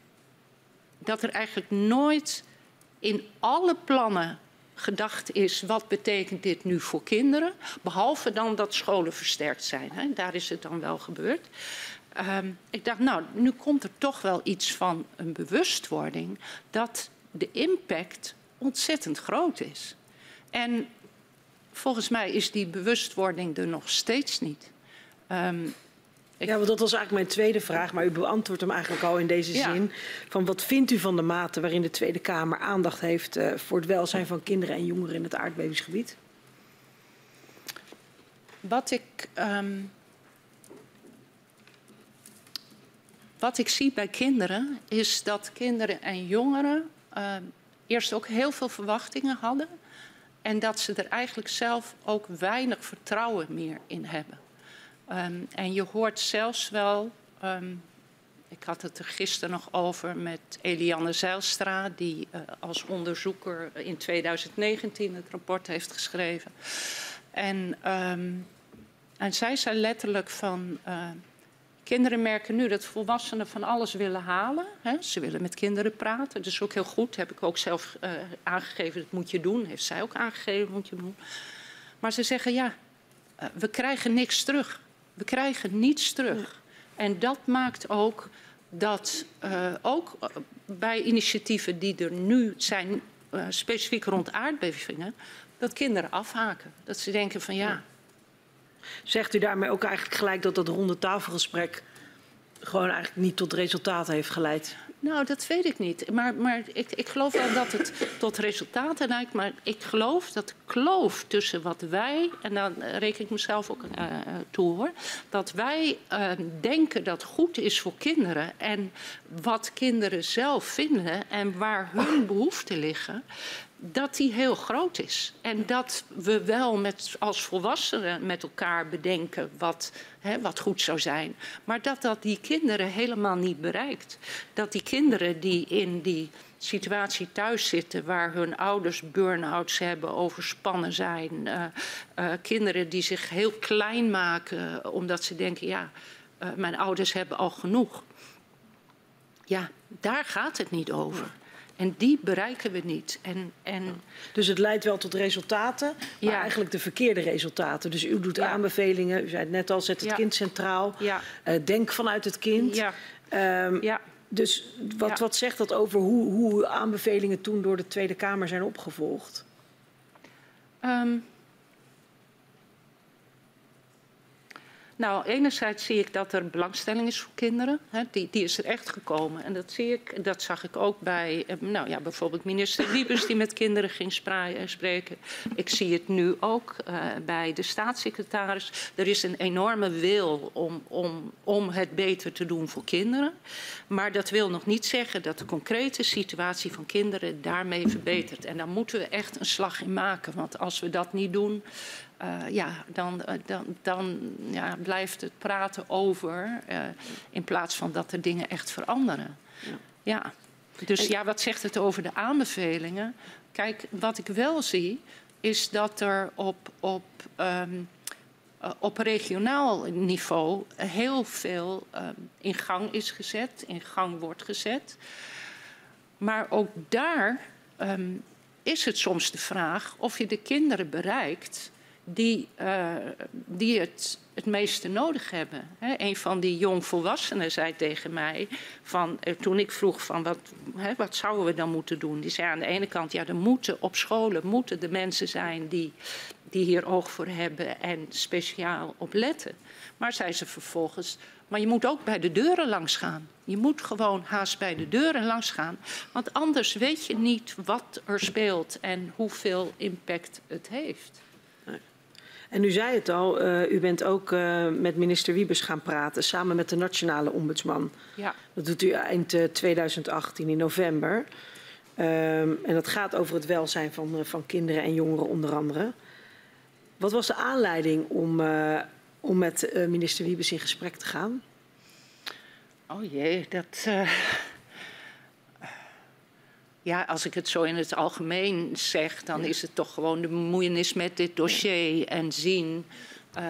[SPEAKER 3] dat er eigenlijk nooit in alle plannen gedacht is, wat betekent dit nu voor kinderen? Behalve dan dat scholen versterkt zijn. Hè? Daar is het dan wel gebeurd. Um, ik dacht, nou, nu komt er toch wel iets van een bewustwording dat de impact ontzettend groot is. En volgens mij is die bewustwording er nog steeds niet. Um,
[SPEAKER 2] ik... Ja, want dat was eigenlijk mijn tweede vraag, maar u beantwoordt hem eigenlijk al in deze ja. zin. Van wat vindt u van de mate waarin de Tweede Kamer aandacht heeft uh, voor het welzijn van kinderen en jongeren in het aardbevingsgebied?
[SPEAKER 3] Wat ik. Um, wat ik zie bij kinderen is dat kinderen en jongeren uh, eerst ook heel veel verwachtingen hadden. En dat ze er eigenlijk zelf ook weinig vertrouwen meer in hebben. Um, en je hoort zelfs wel, um, ik had het er gisteren nog over met Eliane Zijlstra, die uh, als onderzoeker in 2019 het rapport heeft geschreven. En, um, en zij zei letterlijk van. Uh, Kinderen merken nu dat volwassenen van alles willen halen. Hè. Ze willen met kinderen praten. Dat is ook heel goed. Heb ik ook zelf uh, aangegeven, dat moet je doen. Heeft zij ook aangegeven, moet je doen. Maar ze zeggen, ja, uh, we krijgen niks terug. We krijgen niets terug. En dat maakt ook dat uh, ook bij initiatieven die er nu zijn, specifiek rond aardbevingen, dat kinderen afhaken. Dat ze denken van ja.
[SPEAKER 2] Zegt u daarmee ook eigenlijk gelijk dat dat ronde tafelgesprek gewoon eigenlijk niet tot resultaat heeft geleid?
[SPEAKER 3] Nou, dat weet ik niet. Maar, maar ik, ik geloof wel dat het tot resultaten lijkt. Maar ik geloof dat de kloof tussen wat wij, en dan reken ik mezelf ook uh, toe hoor, dat wij uh, denken dat goed is voor kinderen en wat kinderen zelf vinden en waar hun behoeften liggen, dat die heel groot is. En dat we wel met, als volwassenen met elkaar bedenken wat, hè, wat goed zou zijn. Maar dat dat die kinderen helemaal niet bereikt. Dat die kinderen die in die situatie thuis zitten waar hun ouders burn-outs hebben, overspannen zijn. Uh, uh, kinderen die zich heel klein maken omdat ze denken, ja, uh, mijn ouders hebben al genoeg. Ja, daar gaat het niet over. En die bereiken we niet. En, en...
[SPEAKER 2] Dus het leidt wel tot resultaten, maar ja. eigenlijk de verkeerde resultaten. Dus u doet ja. aanbevelingen, u zei het net al, zet het ja. kind centraal. Uh, denk vanuit het kind. Um, dus wat, wat zegt dat over hoe, hoe aanbevelingen toen door de Tweede Kamer zijn opgevolgd?
[SPEAKER 3] Um, Nou, enerzijds zie ik dat er belangstelling is voor kinderen. Die, die, is er echt gekomen. En dat zie ik, dat zag ik ook bij eh, nou ja, bijvoorbeeld minister Wiebes die met kinderen ging eh, spreken. Ik zie het nu ook uh, bij de staatssecretaris. Er is een enorme wil om, om, om het beter te doen voor kinderen. Maar dat wil nog niet zeggen dat de concrete situatie van kinderen daarmee verbetert. En daar moeten we echt een slag in maken. Want als we dat niet doen, uh, ja, dan, uh, dan, dan ja, blijft het praten over uh, in plaats van dat er dingen echt veranderen. Ja. ja. Dus ja, wat zegt het over de aanbevelingen? Kijk, wat ik wel zie, is dat er op, op, um, op regionaal niveau heel veel um, in gang is gezet, in gang wordt gezet. Maar ook daar um, is het soms de vraag of je de kinderen bereikt die, uh, die het het meeste nodig hebben. He, een van die jongvolwassenen zei tegen mij, van, uh, toen ik vroeg van wat, wat zouden we dan moeten doen? Die zei aan de ene kant, ja, er moeten op scholen moeten de mensen zijn die, die hier oog voor hebben en speciaal op letten. Maar zei ze vervolgens, maar je moet ook bij de deuren langs gaan. Je moet gewoon haast bij de deuren langs gaan. Want anders weet je niet wat er speelt en hoeveel impact het heeft.
[SPEAKER 2] En u zei het al, uh, u bent ook uh, met minister Wiebes gaan praten, samen met de nationale ombudsman.
[SPEAKER 3] Ja.
[SPEAKER 2] Dat doet u eind uh, 2018 in november. Um, en dat gaat over het welzijn van, van kinderen en jongeren onder andere. Wat was de aanleiding om, om met minister Wiebes in gesprek te gaan?
[SPEAKER 3] Oh jee, dat... Ja, als ik het zo in het algemeen zeg, dan ja. is het toch gewoon de bemoeienis met dit dossier en zien uh,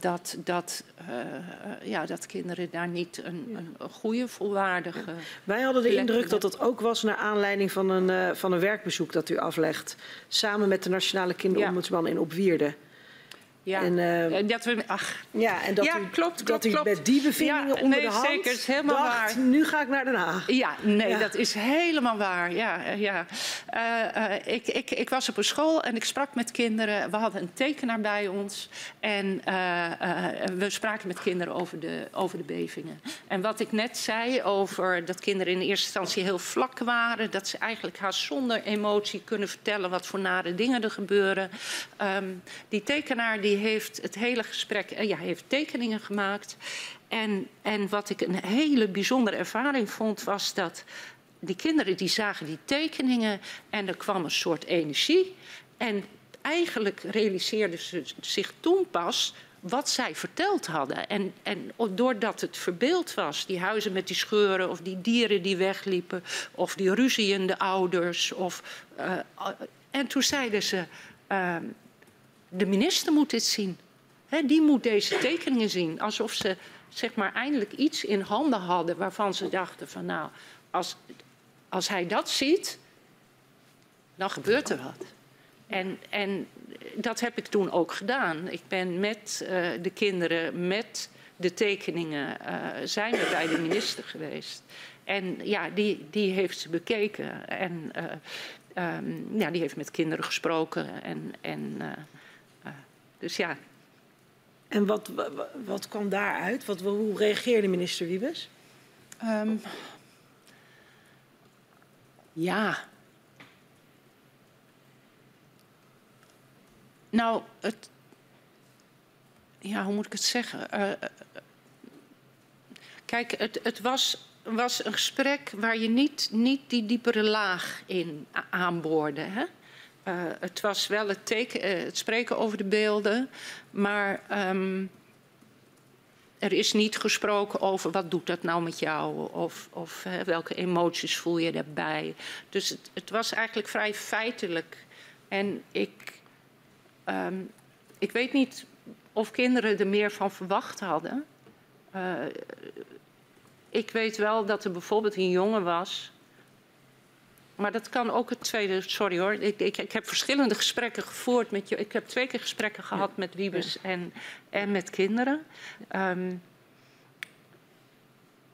[SPEAKER 3] dat, dat, uh, ja, dat kinderen daar niet een, een goede, volwaardige. Ja.
[SPEAKER 2] Wij hadden de indruk dat dat ook was naar aanleiding van een, uh, van een werkbezoek dat u aflegt, samen met de Nationale Kinderombudsman ja. in Opwierde.
[SPEAKER 3] Ja, en, uh, dat we, ach.
[SPEAKER 2] ja, en dat
[SPEAKER 3] ja,
[SPEAKER 2] u,
[SPEAKER 3] klopt,
[SPEAKER 2] dat
[SPEAKER 3] klopt,
[SPEAKER 2] u met die bevindingen
[SPEAKER 3] ja,
[SPEAKER 2] onder
[SPEAKER 3] nee,
[SPEAKER 2] de hand
[SPEAKER 3] zeker, is helemaal
[SPEAKER 2] dacht,
[SPEAKER 3] waar.
[SPEAKER 2] nu ga ik naar Den Haag.
[SPEAKER 3] Ja, nee, ja. dat is helemaal waar. Ja, ja. Uh, uh, ik, ik, ik was op een school en ik sprak met kinderen. We hadden een tekenaar bij ons en we spraken met kinderen over de, over de bevingen. En wat ik net zei over dat kinderen in eerste instantie heel vlak waren, dat ze eigenlijk haast zonder emotie kunnen vertellen wat voor nare dingen er gebeuren. Um, die tekenaar die heeft het hele gesprek, uh, ja, heeft tekeningen gemaakt. En, en wat ik een hele bijzondere ervaring vond, was dat die kinderen die zagen die tekeningen en er kwam een soort energie. En eigenlijk realiseerden ze zich toen pas wat zij verteld hadden. En, en doordat het verbeeld was, die huizen met die scheuren, of die dieren die wegliepen, of die ruziende ouders. Of, uh, en toen zeiden ze: uh, de minister moet dit zien. Die moet deze tekeningen zien. Alsof ze zeg maar, eindelijk iets in handen hadden waarvan ze dachten van nou, als, als hij dat ziet, dan gebeurt er wat. En, en dat heb ik toen ook gedaan. Ik ben met uh, de kinderen, met de tekeningen, uh, zijn we bij de minister geweest. En ja, die, die heeft ze bekeken. En uh, um, ja, die heeft met kinderen gesproken. En, en, dus ja,
[SPEAKER 2] en wat, wat, wat kwam daaruit? Wat, hoe reageerde minister Wiebes?
[SPEAKER 3] Um, Ja. Nou, het. Ja, hoe moet ik het zeggen? Uh, kijk, het, het was, was, een gesprek waar je niet, niet die diepere laag in aanboorde. Hè? Uh, het was wel het, teken, uh, het, spreken over de beelden, maar um, er is niet gesproken over wat doet dat nou met jou of, of welke emoties voel je daarbij. Dus het, het was eigenlijk vrij feitelijk. En ik, um, ik weet niet of kinderen er meer van verwacht hadden. Uh, ik weet wel dat er bijvoorbeeld een jongen was. Maar dat kan ook het tweede. Sorry hoor. Ik, ik, ik heb verschillende gesprekken gevoerd met je. Ik heb twee keer gesprekken gehad ja. met Wiebes ja. en, en met kinderen. Um,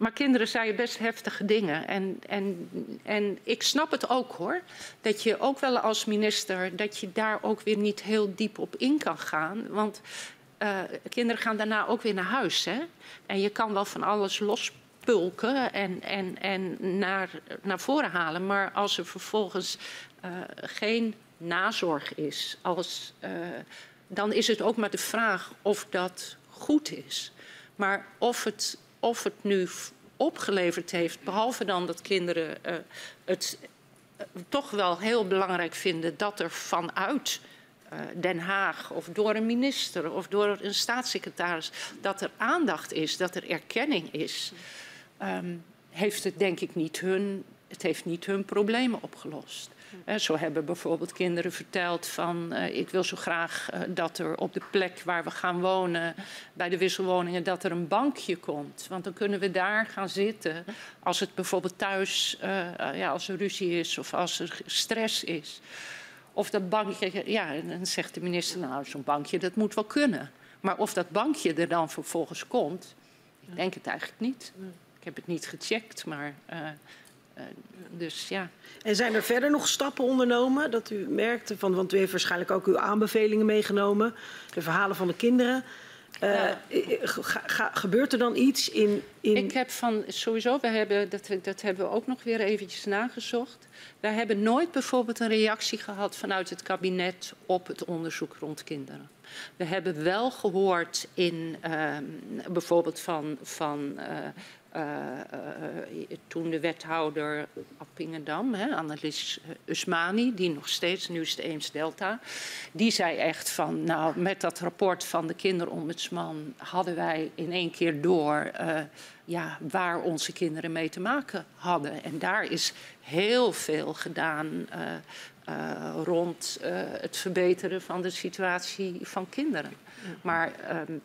[SPEAKER 3] maar kinderen zeiden best heftige dingen. En, en, en ik snap het ook hoor. Dat je ook wel als minister, dat je daar ook weer niet heel diep op in kan gaan. Want uh, kinderen gaan daarna ook weer naar huis. Hè? En je kan wel van alles lospulken en, en, en naar, naar voren halen. Maar als er vervolgens uh, geen nazorg is, als, uh, dan is het ook maar de vraag of dat goed is. Maar of het of het nu opgeleverd heeft, behalve dan dat kinderen uh, het toch wel heel belangrijk vinden dat er vanuit Den Haag of door een minister of door een staatssecretaris dat er aandacht is, dat er erkenning is, um, heeft het denk ik niet hun, het heeft niet hun problemen opgelost. Zo hebben bijvoorbeeld kinderen verteld van uh, ik wil zo graag uh, dat er op de plek waar we gaan wonen, bij de wisselwoningen, dat er een bankje komt. Want dan kunnen we daar gaan zitten als het bijvoorbeeld thuis, ja, als er ruzie is of als er stress is. Of dat bankje, ja, dan zegt de minister, nou zo'n bankje dat moet wel kunnen. Maar of dat bankje er dan vervolgens komt, ik denk het eigenlijk niet. Ik heb het niet gecheckt, maar uh, dus ja.
[SPEAKER 2] En zijn er verder nog stappen ondernomen dat u merkte van, want u heeft waarschijnlijk ook uw aanbevelingen meegenomen, de verhalen van de kinderen. Uh, ga, ga, gebeurt er dan iets in, in...
[SPEAKER 3] Ik heb van sowieso, we hebben, dat, dat hebben we ook nog weer eventjes nagezocht. Wij hebben nooit bijvoorbeeld een reactie gehad vanuit het kabinet op het onderzoek rond kinderen. We hebben wel gehoord in uh, bijvoorbeeld van, van uh, toen de wethouder Appingedam, hè, Annelies Usmani, die nog steeds, nu is de Eems Delta, die zei echt van, nou, met dat rapport van de kinderombudsman hadden wij in één keer door ja, waar onze kinderen mee te maken hadden. En daar is heel veel gedaan rond het verbeteren van de situatie van kinderen. Maar um,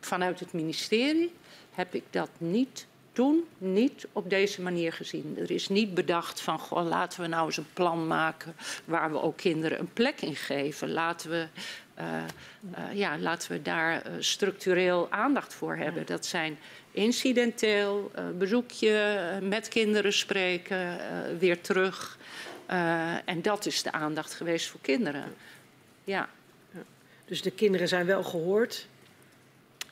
[SPEAKER 3] vanuit het ministerie heb ik dat niet toen niet op deze manier gezien. Er is niet bedacht van, goh, laten we nou eens een plan maken waar we ook kinderen een plek in geven. Laten we, uh, uh, ja, laten we daar uh, structureel aandacht voor hebben. Dat zijn incidenteel, bezoekje, met kinderen spreken, weer terug. en dat is de aandacht geweest voor kinderen. Ja.
[SPEAKER 2] Dus de kinderen zijn wel gehoord,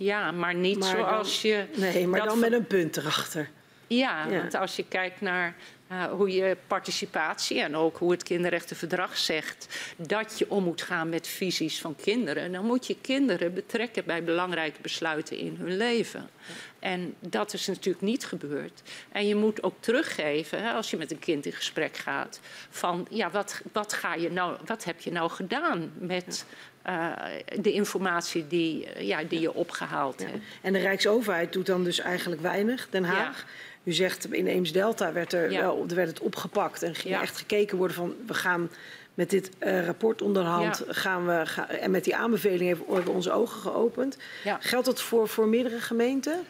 [SPEAKER 3] ja, maar niet maar zoals
[SPEAKER 2] dan,
[SPEAKER 3] je.
[SPEAKER 2] Nee, maar dan met een punt erachter.
[SPEAKER 3] Ja, ja, want als je kijkt naar uh, hoe je participatie en ook hoe het kinderrechtenverdrag zegt dat je om moet gaan met visies van kinderen, dan moet je kinderen betrekken bij belangrijke besluiten in hun leven. En dat is natuurlijk niet gebeurd. En je moet ook teruggeven, hè, als je met een kind in gesprek gaat, van ja, wat, wat, ga je nou, wat heb je nou gedaan met uh, de informatie die, uh, ja, die je opgehaald hebt.
[SPEAKER 2] En de Rijksoverheid doet dan dus eigenlijk weinig, Den Haag. U zegt in Eems-Delta werd, er wel, werd het opgepakt en ging echt gekeken worden van we gaan met dit uh, rapport onder de hand gaan we gaan, en met die aanbevelingen worden onze ogen geopend. Geldt dat voor, voor meerdere gemeenten?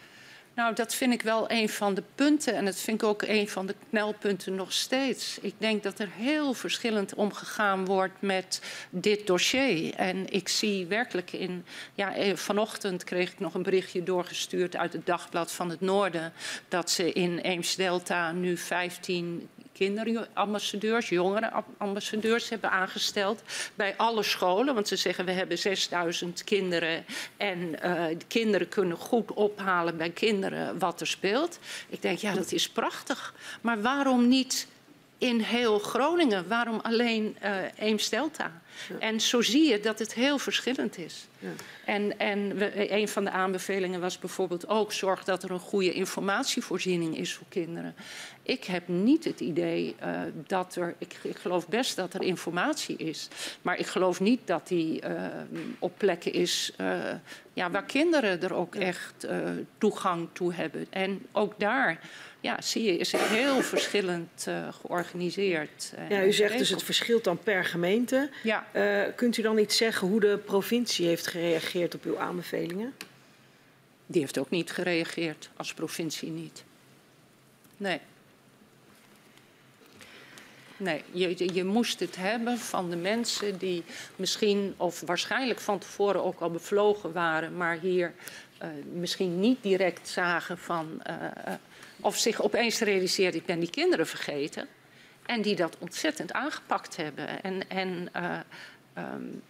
[SPEAKER 3] Nou, dat vind ik wel een van de punten en dat vind ik ook een van de knelpunten nog steeds. Ik denk dat er heel verschillend omgegaan wordt met dit dossier. En ik zie werkelijk in. Ja, eh, vanochtend kreeg ik nog een berichtje doorgestuurd uit het Dagblad van het Noorden. dat ze in Eems-Delta nu 15 kinderambassadeurs, jongerenambassadeurs hebben aangesteld bij alle scholen. Want ze zeggen we hebben 6000 kinderen en de kinderen kunnen goed ophalen bij kinderen wat er speelt. Ik denk ja dat is prachtig. Maar waarom niet in heel Groningen. Waarom alleen uh, En zo zie je dat het heel verschillend is. Ja. En, en we, een van de aanbevelingen was bijvoorbeeld ook... zorg dat er een goede informatievoorziening is voor kinderen. Ik heb niet het idee uh, dat er... Ik, ik, geloof best dat er informatie is. Maar ik geloof niet dat die uh, op plekken is... ja, waar kinderen er ook echt toegang toe hebben. En ook daar ja, zie je, is het heel verschillend uh, georganiseerd.
[SPEAKER 2] Uh, ja, u zegt dus het verschilt dan per gemeente. Ja. Uh, kunt u dan iets zeggen hoe de provincie heeft gereageerd op uw aanbevelingen?
[SPEAKER 3] Die heeft ook niet gereageerd, als provincie niet. Nee. Nee, je, je, moest het hebben van de mensen die misschien of waarschijnlijk van tevoren ook al bevlogen waren, maar hier uh, misschien niet direct zagen van uh, of zich opeens realiseert, ik ben die kinderen vergeten. En die dat ontzettend aangepakt hebben. En, en, uh, um,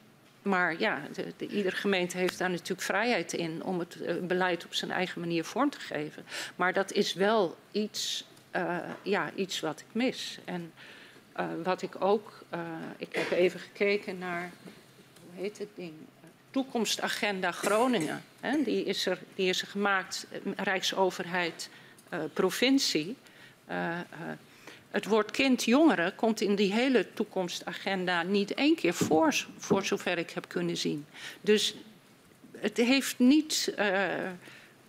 [SPEAKER 3] maar ja, de, de, iedere gemeente heeft daar natuurlijk vrijheid in om het uh, beleid op zijn eigen manier vorm te geven. Maar dat is wel iets, uh, ja, iets wat ik mis. En wat ik ook, ik heb even gekeken naar, hoe heet het ding? Toekomstagenda Groningen. Die, is er, die is er gemaakt, Rijksoverheid provincie. Het woord kind-jongeren komt in die hele toekomstagenda niet één keer voor, voor zover ik heb kunnen zien. Dus het heeft niet.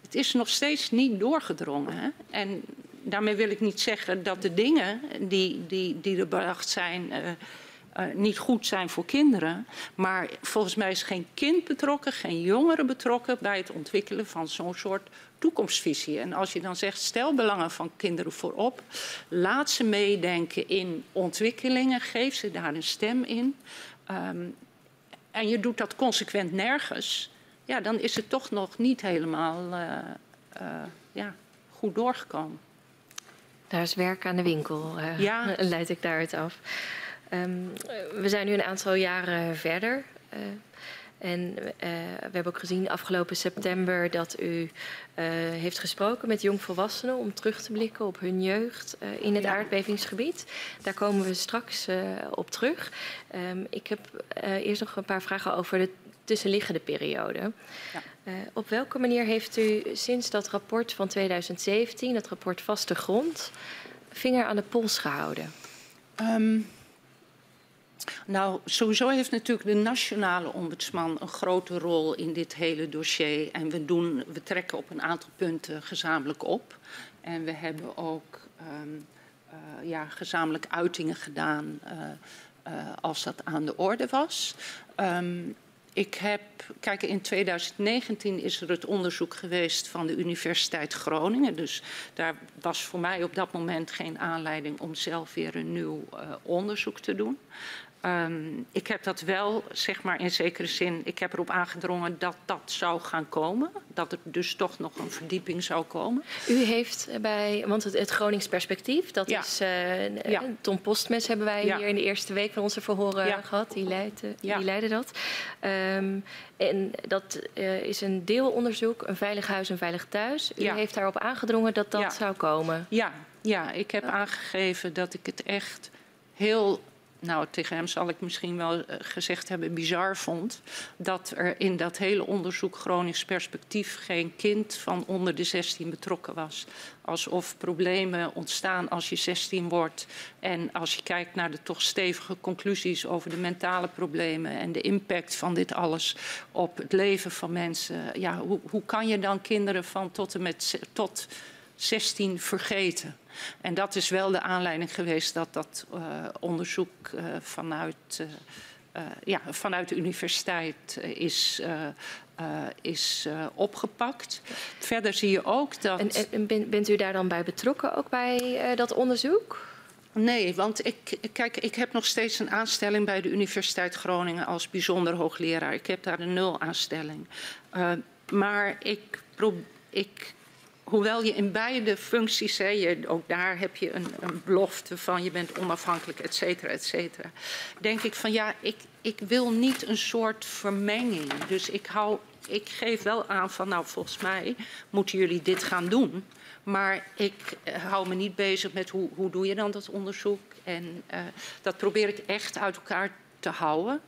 [SPEAKER 3] het is nog steeds niet doorgedrongen. En daarmee wil ik niet zeggen dat de dingen die, die, die er bedacht zijn. Uh, niet goed zijn voor kinderen. Maar volgens mij is geen kind betrokken, geen jongere betrokken bij het ontwikkelen van zo'n soort toekomstvisie. En als je dan zegt, stel belangen van kinderen voorop, laat ze meedenken in ontwikkelingen, geef ze daar een stem in. Um, en je doet dat consequent nergens, ja, dan is het toch nog niet helemaal uh, uh, ja, goed doorgekomen.
[SPEAKER 4] Daar is werk aan de winkel, uh, ja. (laughs) leid ik daaruit af. Um, we zijn nu een aantal jaren verder. En uh, we hebben ook gezien afgelopen september dat u uh, heeft gesproken met jongvolwassenen om terug te blikken op hun jeugd uh, in het ja. aardbevingsgebied. Daar komen we straks op terug. Um, ik heb eerst nog een paar vragen over de tussenliggende periode. Ja. op welke manier heeft u sinds dat rapport van 2017, dat rapport Vaste Grond, vinger aan de pols gehouden?
[SPEAKER 3] Um. Nou, sowieso heeft natuurlijk de nationale ombudsman een grote rol in dit hele dossier. En we, doen, we trekken op een aantal punten gezamenlijk op. En we hebben ook um, uh, ja, gezamenlijk uitingen gedaan uh, uh, als dat aan de orde was. Um, ik heb, kijk, in 2019 is er het onderzoek geweest van de Universiteit Groningen. Dus daar was voor mij op dat moment geen aanleiding om zelf weer een nieuw onderzoek te doen. Um, ik heb dat wel, zeg maar in zekere zin, ik heb erop aangedrongen dat dat zou gaan komen. Dat er dus toch nog een verdieping zou komen.
[SPEAKER 4] U heeft bij, want het, het Gronings perspectief, dat ja. is, uh, ja. Tom Postmes hebben wij ja. hier in de eerste week van onze verhoren gehad. Die leidde, die leidde dat. Um, en dat uh, is een deelonderzoek, een veilig huis, een veilig thuis. U heeft daarop aangedrongen dat dat zou komen.
[SPEAKER 3] Ja, ja ik heb aangegeven dat ik het echt heel nou, tegen hem zal ik misschien wel eh, gezegd hebben, bizar vond. Dat er in dat hele onderzoek Gronings perspectief geen kind van onder de 16 betrokken was. Alsof problemen ontstaan als je 16 wordt. En als je kijkt naar de toch stevige conclusies over de mentale problemen en de impact van dit alles op het leven van mensen. Ja, hoe, hoe kan je dan kinderen van tot en met tot 16 vergeten? En dat is wel de aanleiding geweest dat dat uh, onderzoek uh, vanuit, uh, ja, vanuit de universiteit is, is opgepakt. Verder zie je ook dat.
[SPEAKER 4] En, en bent u daar dan bij betrokken, ook bij dat onderzoek?
[SPEAKER 3] Nee, want ik, kijk, ik heb nog steeds een aanstelling bij de Universiteit Groningen als bijzonder hoogleraar. Ik heb daar een nul aanstelling. maar ik, ik hoewel je in beide functies, hè, je, ook daar heb je een, een, belofte van je bent onafhankelijk, et cetera, et cetera. Denk ik van ja, ik, ik wil niet een soort vermenging. Dus ik, hou, ik geef wel aan van nou volgens mij moeten jullie dit gaan doen. Maar ik hou me niet bezig met hoe, hoe doe je dan dat onderzoek. En dat probeer ik echt uit elkaar te houden.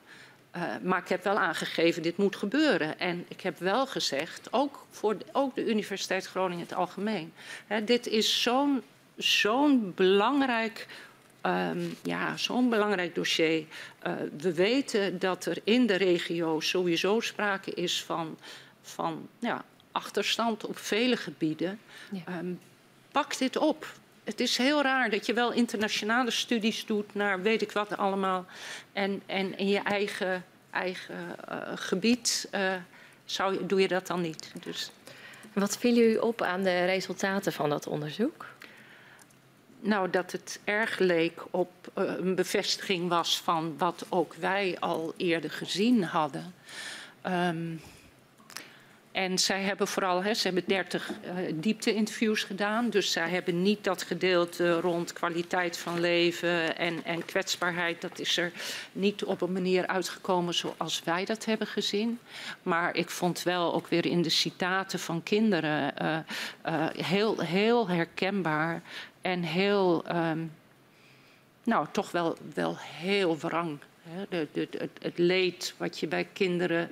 [SPEAKER 3] Uh, maar ik heb wel aangegeven, dit moet gebeuren. En ik heb wel gezegd, ook voor de, ook de Universiteit Groningen in het algemeen. Hè, dit is zo'n zo'n belangrijk, um, ja, zo'n belangrijk dossier. Uh, we weten dat er in de regio sowieso sprake is van, van ja, achterstand op vele gebieden. Ja. Um, pak dit op. Het is heel raar dat je wel internationale studies doet naar weet ik wat allemaal. En, en in je eigen, eigen uh, gebied uh, zou, doe je dat dan niet. Dus.
[SPEAKER 4] Wat viel u op aan de resultaten van dat onderzoek?
[SPEAKER 3] Nou, dat het erg leek op uh, een bevestiging was van wat ook wij al eerder gezien hadden. Um, en zij hebben vooral, hè, ze hebben 30 uh, diepte-interviews gedaan. Dus zij hebben niet dat gedeelte rond kwaliteit van leven en, en kwetsbaarheid. Dat is er niet op een manier uitgekomen zoals wij dat hebben gezien. Maar ik vond wel ook weer in de citaten van kinderen uh, uh, heel, heel herkenbaar en heel, um, nou toch wel, wel heel wrang. Hè? De, de, het, het leed wat je bij kinderen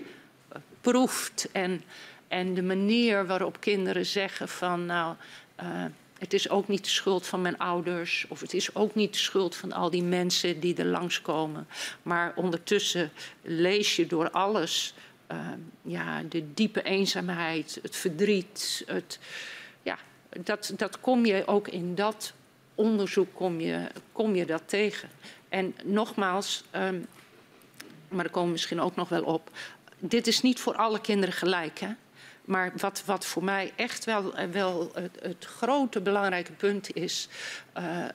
[SPEAKER 3] proeft. En, en de manier waarop kinderen zeggen van nou, uh, het is ook niet de schuld van mijn ouders. Of het is ook niet de schuld van al die mensen die er langskomen. Maar ondertussen lees je door alles. Uh, ja, de diepe eenzaamheid, het verdriet. Het, ja, dat, dat kom je ook in dat onderzoek kom je, kom je dat tegen. En nogmaals, um, maar daar komen we misschien ook nog wel op dit is niet voor alle kinderen gelijk. Hè? Maar wat, wat voor mij echt wel, wel het, het grote belangrijke punt is... Uh,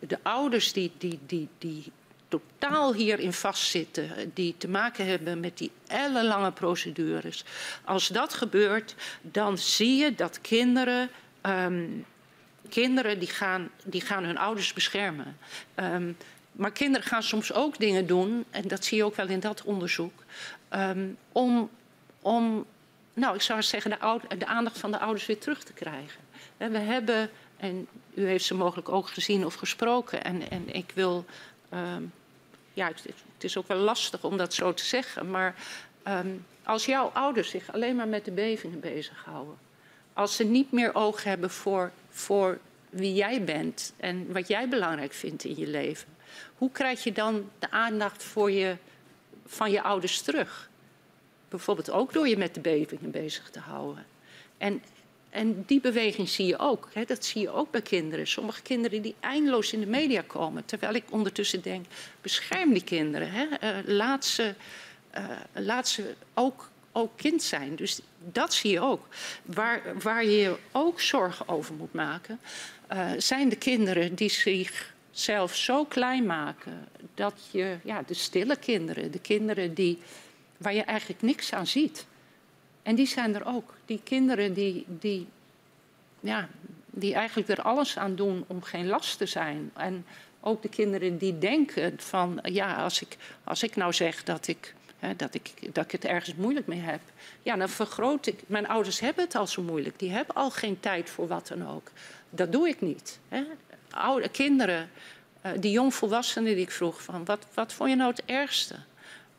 [SPEAKER 3] de ouders die, die, die, die totaal hierin vastzitten... die te maken hebben met die ellenlange procedures... als dat gebeurt, dan zie je dat kinderen... Um, kinderen die gaan, die gaan hun ouders beschermen. Um, maar kinderen gaan soms ook dingen doen, en dat zie je ook wel in dat onderzoek, um, om, om, nou, ik zou zeggen, de, de, aandacht van de ouders weer terug te krijgen. We hebben, en u heeft ze mogelijk ook gezien of gesproken, en, en ik wil, um, ja, het, het, is ook wel lastig om dat zo te zeggen, maar um, als jouw ouders zich alleen maar met de bevingen bezighouden, als ze niet meer oog hebben voor, voor wie jij bent en wat jij belangrijk vindt in je leven, hoe krijg je dan de aandacht voor je, van je ouders terug? Bijvoorbeeld ook door je met de bevingen bezig te houden. En, en die beweging zie je ook. Hè, dat zie je ook bij kinderen. Sommige kinderen die eindeloos in de media komen. Terwijl ik ondertussen denk, bescherm die kinderen. Hè. Uh, laat, ze, uh, laat ze ook, ook kind zijn. Dus dat zie je ook. Waar, waar je ook zorgen over moet maken... Uh, zijn de kinderen die zich zelf zo klein maken dat je ja, de stille kinderen, de kinderen die, waar je eigenlijk niks aan ziet. En die zijn er ook. Die kinderen die, die, ja, die eigenlijk er alles aan doen om geen last te zijn. En ook de kinderen die denken van ja, als ik, als ik nou zeg dat ik, hè, dat, ik, dat ik het ergens moeilijk mee heb, ja, dan vergroot ik. Mijn ouders hebben het al zo moeilijk. Die hebben al geen tijd voor wat dan ook. Dat doe ik niet. Hè oude kinderen, uh, die jongvolwassenen die ik vroeg van wat, wat vond je nou het ergste?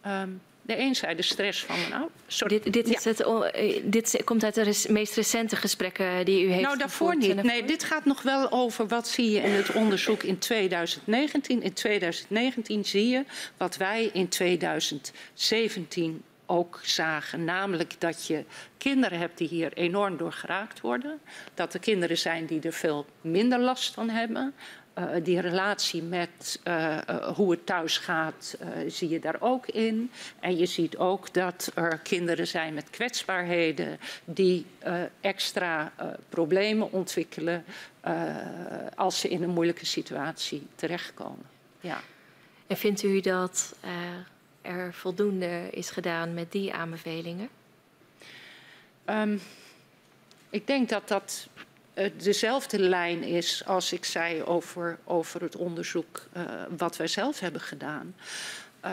[SPEAKER 3] Um, de een zei de stress van mijn ouders.
[SPEAKER 4] Dit, dit, is ja. het, uh, dit komt uit de res, meest recente gesprekken die u heeft
[SPEAKER 3] Nou, daarvoor niet. Nee, dit gaat nog wel over wat zie je in het onderzoek in 2019. In 2019 zie je wat wij in 2017 ook zagen. Namelijk dat je kinderen hebt die hier enorm door geraakt worden. Dat er kinderen zijn die er veel minder last van hebben. Uh, die relatie met uh, uh, hoe het thuis gaat, zie je daar ook in. En je ziet ook dat er kinderen zijn met kwetsbaarheden die extra problemen ontwikkelen als ze in een moeilijke situatie terechtkomen. Ja.
[SPEAKER 4] En vindt u dat er voldoende is gedaan met die aanbevelingen?
[SPEAKER 3] Um, ik denk dat dat dezelfde lijn is als ik zei over, over het onderzoek uh, wat wij zelf hebben gedaan. Uh,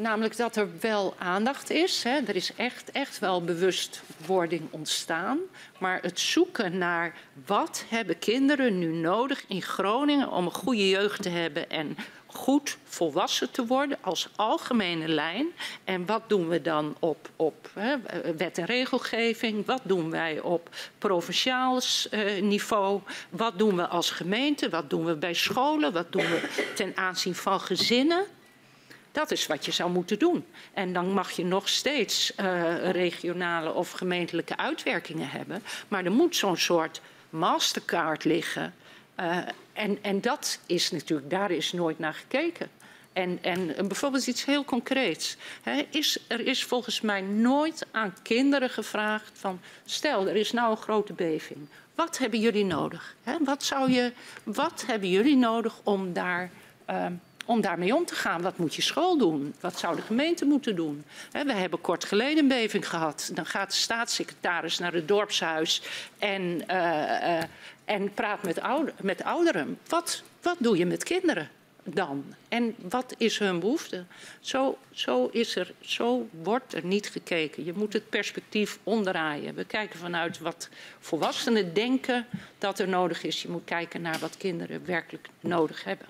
[SPEAKER 3] Namelijk dat er wel aandacht is. Hè. Er is echt, echt wel bewustwording ontstaan. Maar het zoeken naar wat hebben kinderen nu nodig in Groningen om een goede jeugd te hebben en goed volwassen te worden als algemene lijn. En wat doen we dan op, op hè, wet en regelgeving? Wat doen wij op provinciaals eh, niveau? Wat doen we als gemeente? Wat doen we bij scholen? Wat doen we ten aanzien van gezinnen? Dat is wat je zou moeten doen. En dan mag je nog steeds uh, regionale of gemeentelijke uitwerkingen hebben. Maar er moet zo'n soort mastercard liggen. Uh, en, en dat is natuurlijk, daar is nooit naar gekeken. En, en bijvoorbeeld iets heel concreets. Is, er is volgens mij nooit aan kinderen gevraagd van... stel, er is nou een grote beving. Wat hebben jullie nodig? Wat, zou je, wat hebben jullie nodig om daar... Uh, om daarmee om te gaan. Wat moet je school doen? Wat zou de gemeente moeten doen? we hebben kort geleden een beving gehad. Dan gaat de staatssecretaris naar het dorpshuis en, uh, uh, en praat met, met ouderen. Wat, wat doe je met kinderen dan? En wat is hun behoefte? Zo, zo, is er, zo wordt er niet gekeken. Je moet het perspectief omdraaien. We kijken vanuit wat volwassenen denken dat er nodig is. Je moet kijken naar wat kinderen werkelijk nodig hebben.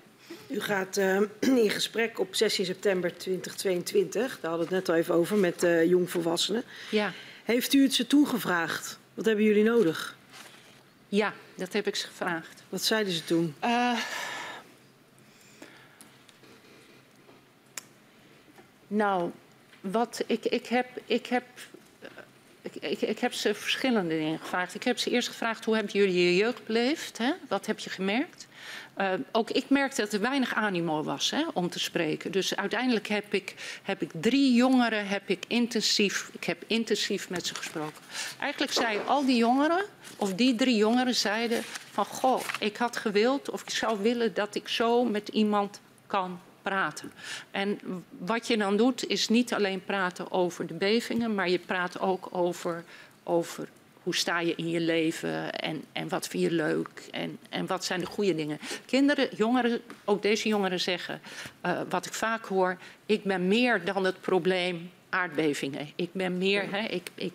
[SPEAKER 2] U gaat uh, (clears throat) in gesprek op 16 september 2022, daar hadden we het net al even over, met uh, jongvolwassenen.
[SPEAKER 3] Ja.
[SPEAKER 2] Heeft u het ze toegevraagd? Wat hebben jullie nodig?
[SPEAKER 3] Ja, dat heb ik ze gevraagd.
[SPEAKER 2] Wat zeiden ze toen?
[SPEAKER 3] Uh, nou, wat ik, ik heb. Ik heb ik, ik, ik, heb ze verschillende dingen gevraagd. Ik heb ze eerst gevraagd hoe hebben jullie je jeugd beleefd? Hè? Wat heb je gemerkt? Uh, ook ik merkte dat er weinig animo was hè, om te spreken. Dus uiteindelijk heb ik, heb ik drie jongeren heb ik intensief, ik heb intensief met ze gesproken. Eigenlijk zeiden al die jongeren, of die drie jongeren zeiden van goh, ik had gewild of ik zou willen dat ik zo met iemand kan praten. En wat je dan doet is niet alleen praten over de bevingen, maar je praat ook over, over hoe sta je in je leven en, en wat vind je leuk en, en wat zijn de goede dingen. Kinderen, jongeren, ook deze jongeren zeggen, uh, wat ik vaak hoor, ik ben meer dan het probleem aardbevingen. Ik ben meer, hè, ik, ik,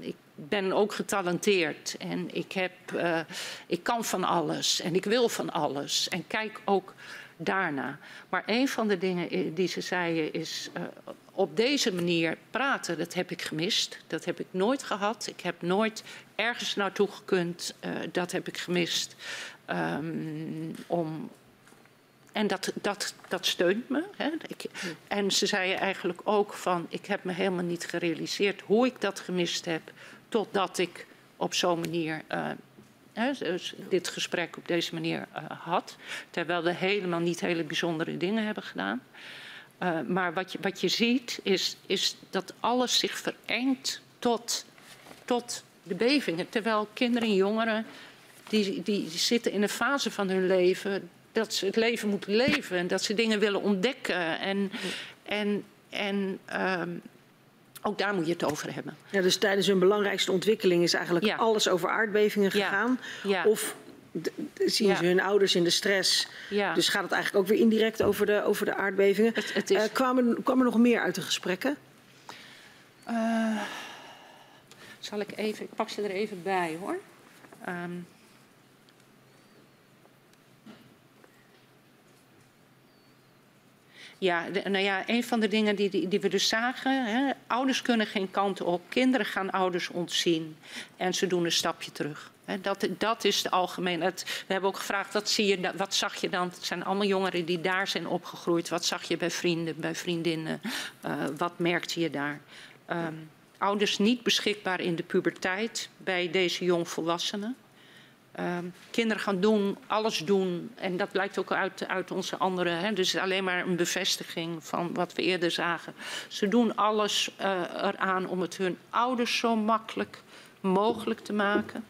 [SPEAKER 3] ik ben ook getalenteerd en ik, heb, uh, ik kan van alles en ik wil van alles. En kijk ook daarna. Maar een van de dingen die ze zeiden is uh, op deze manier praten, dat heb ik gemist. Dat heb ik nooit gehad. Ik heb nooit ergens naartoe gekund. Uh, dat heb ik gemist. Um, om, en dat, dat, dat steunt me. Hè. Ik, en ze zeiden eigenlijk ook van, ik heb me helemaal niet gerealiseerd hoe ik dat gemist heb, totdat ik op zo'n manier dus dit gesprek op deze manier uh, had. Terwijl we helemaal niet hele bijzondere dingen hebben gedaan. Uh, maar wat je, wat je ziet is, is dat alles zich verengt tot, tot de bevingen. Terwijl kinderen en jongeren die, die zitten in een fase van hun leven dat ze het leven moeten leven en dat ze dingen willen ontdekken. En, en, en um, ook daar moet je het over hebben.
[SPEAKER 2] Ja, dus tijdens hun belangrijkste ontwikkeling is eigenlijk ja. alles over aardbevingen gegaan.
[SPEAKER 3] Ja. Ja.
[SPEAKER 2] Of zien ze hun ouders in de stress. Dus gaat het eigenlijk ook weer indirect over de, over de aardbevingen.
[SPEAKER 3] Het, het is... uh,
[SPEAKER 2] kwam, kwam, er nog meer uit de gesprekken?
[SPEAKER 3] Uh, zal ik even, ik pak ze er even bij hoor. Um, Ja, nou ja, een van de dingen die, die, we dus zagen, hè, ouders kunnen geen kant op, kinderen gaan ouders ontzien en ze doen een stapje terug. Dat, dat, is de algemeen. We hebben ook gevraagd, wat, zie je, wat zag je dan? Het zijn allemaal jongeren die daar zijn opgegroeid. Wat zag je bij vrienden, bij vriendinnen? Uh, wat merkte je daar? Um, ouders niet beschikbaar in de puberteit bij deze jongvolwassenen. Um, kinderen gaan doen, alles doen. En dat blijkt ook uit, uit onze andere. Hè, dus alleen maar een bevestiging van wat we eerder zagen. Ze doen alles uh, eraan om het hun ouders zo makkelijk mogelijk te maken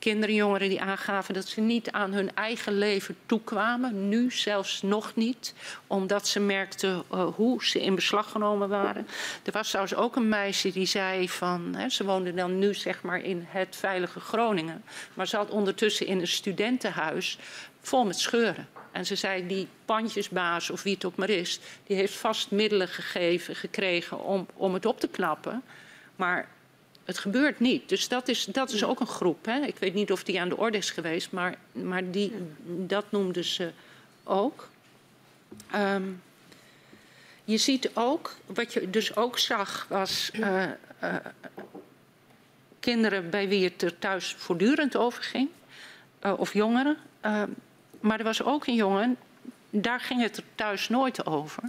[SPEAKER 3] kinderen en jongeren die aangaven dat ze niet aan hun eigen leven toekwamen. Nu zelfs nog niet, omdat ze merkten uh, hoe ze in beslag genomen waren. Er was trouwens ook een meisje die zei van, hè, ze woonde dan nu zeg maar in het veilige Groningen. Maar ze ondertussen in een studentenhuis vol met scheuren. En ze zei, die pandjesbaas of wie het ook maar is, die heeft vast middelen gegeven, gekregen om, om het op te knappen. Maar het gebeurt niet. Dus dat is, dat is ook een groep. Hè. Ik weet niet of die aan de orde is geweest, maar, maar die, dat noemden ze ook. Um, je ziet ook, wat je dus ook zag, was uh, uh, kinderen bij wie het er thuis voortdurend over ging. Uh, of jongeren. Ehm, maar er was ook een jongen, daar ging het er thuis nooit over.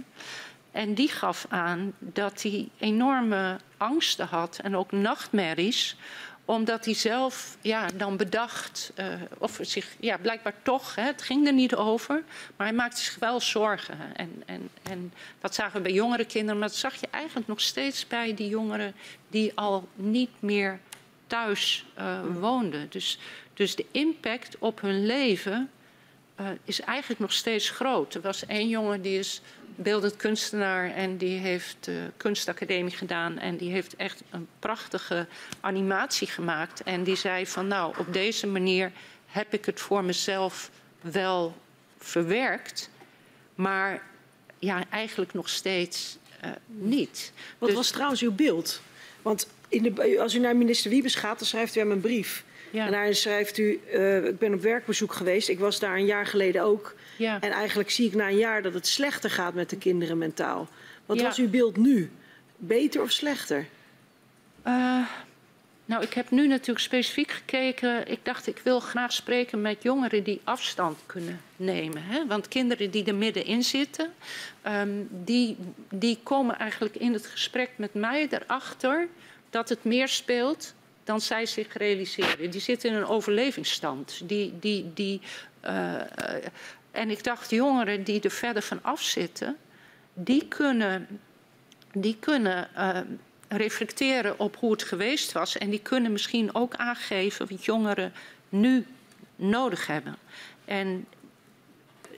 [SPEAKER 3] En die gaf aan dat hij enorme angsten had en ook nachtmerries omdat hij zelf ja, dan bedacht, uh, of zich ja, blijkbaar toch, hè, het ging er niet over, maar hij maakte zich wel zorgen. En, en, en dat zagen we bij jongere kinderen, maar dat zag je eigenlijk nog steeds bij die jongeren die al niet meer thuis uh, woonden. Dus, dus de impact op hun leven uh, is eigenlijk nog steeds groot. Er was één jongen die is beeldend kunstenaar en die heeft de kunstacademie gedaan en die heeft echt een prachtige animatie gemaakt. En die zei van nou, op deze manier heb ik het voor mezelf wel verwerkt, maar ja, eigenlijk nog steeds uh, niet.
[SPEAKER 2] Wat dus... was trouwens uw beeld? Want in de, als u naar minister Wiebes gaat, dan schrijft u hem een brief. Ja. En daarin schrijft u, uh, ik ben op werkbezoek geweest, ik was daar een jaar geleden ook. Ja. En eigenlijk zie ik na een jaar dat het slechter gaat met de kinderen mentaal. Wat ja. was uw beeld nu? Beter of slechter?
[SPEAKER 3] Uh, nou, ik heb nu natuurlijk specifiek gekeken. Ik dacht, ik wil graag spreken met jongeren die afstand kunnen nemen. Hè? Want kinderen die er middenin zitten, um, die, die komen eigenlijk in het gesprek met mij erachter dat het meer speelt dan zij zich realiseren. Die zitten in een overlevingsstand. Die, die, die, uh, en ik dacht, jongeren die er verder van af zitten, die kunnen, die kunnen uh, reflecteren op hoe het geweest was. En die kunnen misschien ook aangeven wat jongeren nu nodig hebben. En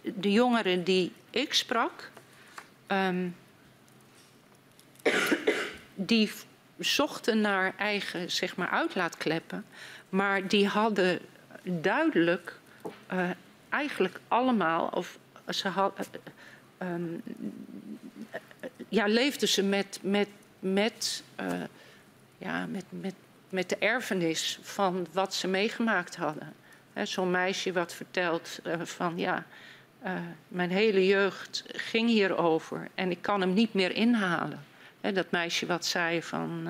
[SPEAKER 3] de jongeren die ik sprak, um, die zochten naar eigen zeg maar, uitlaatkleppen, maar die hadden duidelijk uh, eigenlijk allemaal, of ze had, uh, ja, leefden ze met, met, met, ja, met, met, met de erfenis van wat ze meegemaakt hadden. Zo'n meisje wat vertelt van ja, mijn hele jeugd ging hierover en ik kan hem niet meer inhalen. Dat meisje wat zei van.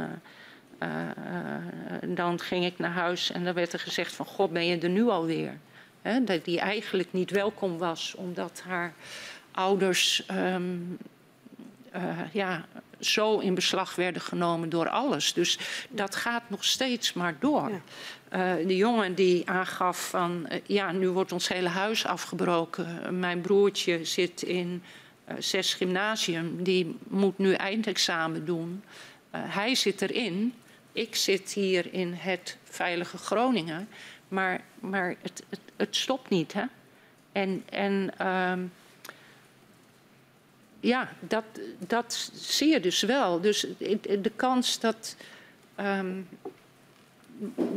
[SPEAKER 3] Uh, dan ging ik naar huis en dan werd er gezegd van God ben je er nu alweer. He, dat die eigenlijk niet welkom was omdat haar ouders um, ja, zo in beslag werden genomen door alles. Dus dat gaat nog steeds maar door. Ja. Uh, de jongen die aangaf van uh, ja, nu wordt ons hele huis afgebroken. Mijn broertje zit in zes gymnasium, die moet nu eindexamen doen. Uh, hij zit erin, ik zit hier in het veilige Groningen, maar, maar het, het, stopt niet. Hè? En, en um, ja, dat, dat zie je dus wel. Dus de kans dat, um,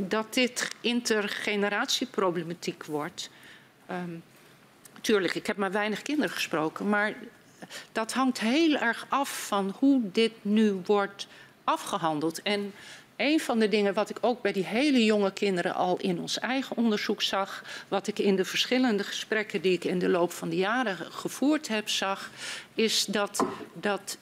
[SPEAKER 3] dat dit intergeneratieproblematiek wordt. Um, tuurlijk, ik heb maar weinig kinderen gesproken, maar dat hangt heel erg af van hoe dit nu wordt afgehandeld. En een van de dingen wat ik ook bij die hele jonge kinderen al in ons eigen onderzoek zag, wat ik in de verschillende gesprekken die ik in de loop van de jaren gevoerd heb zag, is dat, dat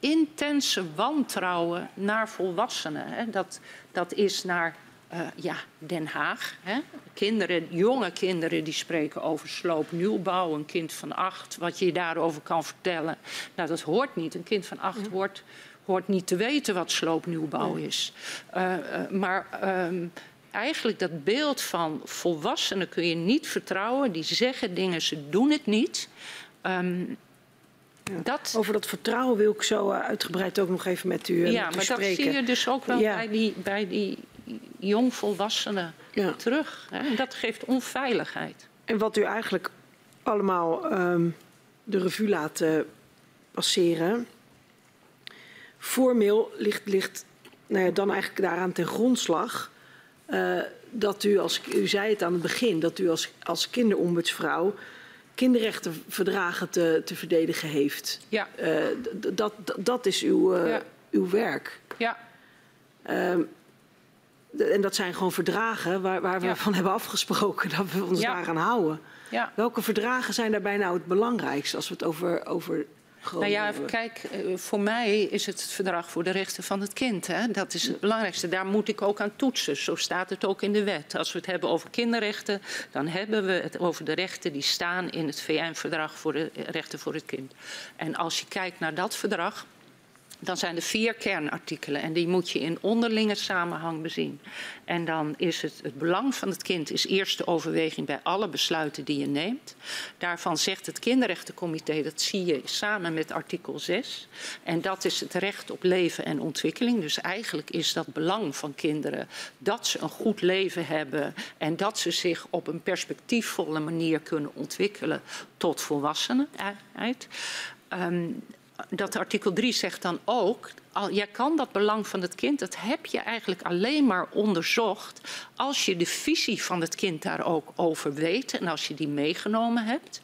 [SPEAKER 3] intense wantrouwen naar volwassenen. Hè, dat, dat is naar uh, ja, Den Haag. Hè? Kinderen, jonge kinderen die spreken over sloopnieuwbouw. Een kind van acht, wat je daarover kan vertellen. Nou, dat hoort niet. Een kind van acht hoort, hoort niet te weten wat sloopnieuwbouw is. Uh, uh, maar um, eigenlijk dat beeld van volwassenen kun je niet vertrouwen. Die zeggen dingen, ze doen het niet. Um,
[SPEAKER 2] ja. Dat... Over dat vertrouwen wil ik zo uitgebreid ook nog even met u,
[SPEAKER 3] ja,
[SPEAKER 2] met
[SPEAKER 3] u
[SPEAKER 2] spreken.
[SPEAKER 3] Ja, maar dat zie je dus ook wel ja. bij, die, bij die jongvolwassenen ja. terug. Hè? Dat geeft onveiligheid.
[SPEAKER 2] En wat u eigenlijk allemaal um, de revue laat uh, passeren. Formeel ligt, ligt nou ja, dan eigenlijk daaraan ten grondslag uh, dat u als, u zei het aan het begin, dat u als, als kinderombudsvrouw kinderrechtenverdragen te, te verdedigen heeft.
[SPEAKER 3] Ja.
[SPEAKER 2] Uh, dat, dat is uw, ja. uw werk.
[SPEAKER 3] Ja.
[SPEAKER 2] En dat zijn gewoon verdragen waar, waar we ja. van hebben afgesproken dat we ons ja. daaraan houden.
[SPEAKER 3] Ja.
[SPEAKER 2] Welke verdragen zijn daarbij nou het belangrijkste als we het over, over
[SPEAKER 3] nou ja, kijk, eh, voor mij is het het verdrag voor de rechten van het kind. Hè? Dat is het belangrijkste. Daar moet ik ook aan toetsen. Zo staat het ook in de wet. Als we het hebben over kinderrechten, dan hebben we het over de rechten die staan in het VN-verdrag voor de rechten voor het kind. En als je kijkt naar dat verdrag, dan zijn er vier kernartikelen en die moet je in onderlinge samenhang bezien. En dan is het het belang van het kind is eerste overweging bij alle besluiten die je neemt. Daarvan zegt het kinderrechtencomité, dat zie je samen met artikel 6. En dat is het recht op leven en ontwikkeling. Dus eigenlijk is dat belang van kinderen dat ze een goed leven hebben en dat ze zich op een perspectiefvolle manier kunnen ontwikkelen tot volwassenheid. Um, dat artikel 3 zegt dan ook, al, jij kan dat belang van het kind, dat heb je eigenlijk alleen maar onderzocht als je de visie van het kind daar ook over weet en als je die meegenomen hebt.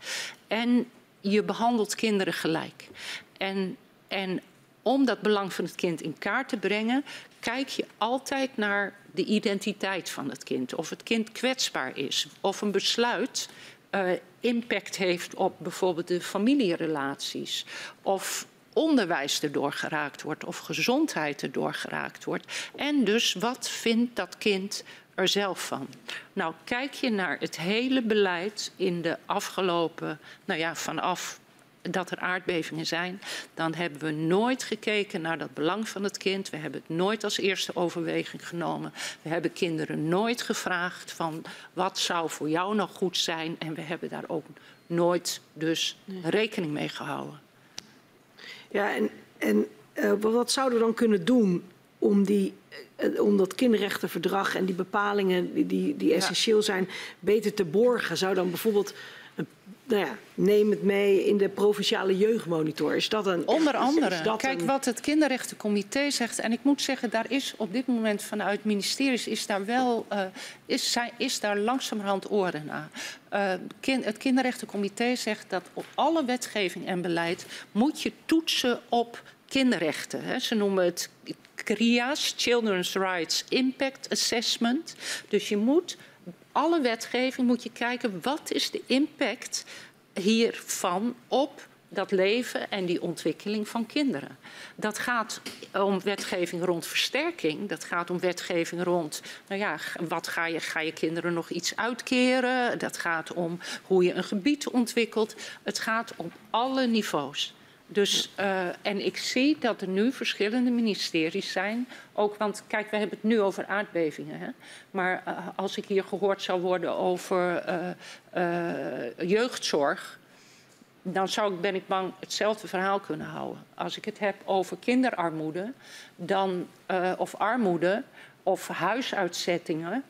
[SPEAKER 3] En je behandelt kinderen gelijk. En, en om dat belang van het kind in kaart te brengen, kijk je altijd naar de identiteit van het kind. Of het kind kwetsbaar is, of een besluit uh, impact heeft op bijvoorbeeld de familierelaties. Of onderwijs erdoor geraakt wordt of gezondheid erdoor geraakt wordt. En dus wat vindt dat kind er zelf van? Nou, kijk je naar het hele beleid in de afgelopen, nou ja, vanaf dat er aardbevingen zijn, dan hebben we nooit gekeken naar dat belang van het kind. We hebben het nooit als eerste overweging genomen. We hebben kinderen nooit gevraagd van wat zou voor jou nog goed zijn. En we hebben daar ook nooit dus rekening mee gehouden.
[SPEAKER 2] Ja, en, en uh, wat zouden we dan kunnen doen om, die, uh, om dat kinderrechtenverdrag en die bepalingen die, die, die essentieel ja. zijn beter te borgen? Zou dan bijvoorbeeld nou ja, neem het mee in de provinciale jeugdmonitor. Is dat een.
[SPEAKER 3] Onder andere. Kijk, een... wat het kinderrechtencomité zegt. En ik moet zeggen, daar is op dit moment vanuit ministeries is daar wel. Uh, is, is daar langzamerhand oren naar. Uh, het kinderrechtencomité zegt dat op alle wetgeving en beleid moet je toetsen op kinderrechten. Hè. Ze noemen het CRIA's, Children's Rights Impact Assessment. Dus je moet alle wetgeving moet je kijken wat is de impact hiervan op dat leven en die ontwikkeling van kinderen. Dat gaat om wetgeving rond versterking. Dat gaat om wetgeving rond, nou ja, wat ga je, ga je kinderen nog iets uitkeren? Dat gaat om hoe je een gebied ontwikkelt. Het gaat om alle niveaus. Dus, uh, en ik zie dat er nu verschillende ministeries zijn. Ook, want kijk, we hebben het nu over aardbevingen. Hè? Maar uh, als ik hier gehoord zou worden over uh, jeugdzorg. Dan zou ik, ben ik bang, hetzelfde verhaal kunnen houden. Als ik het heb over kinderarmoede dan, of armoede of huisuitzettingen.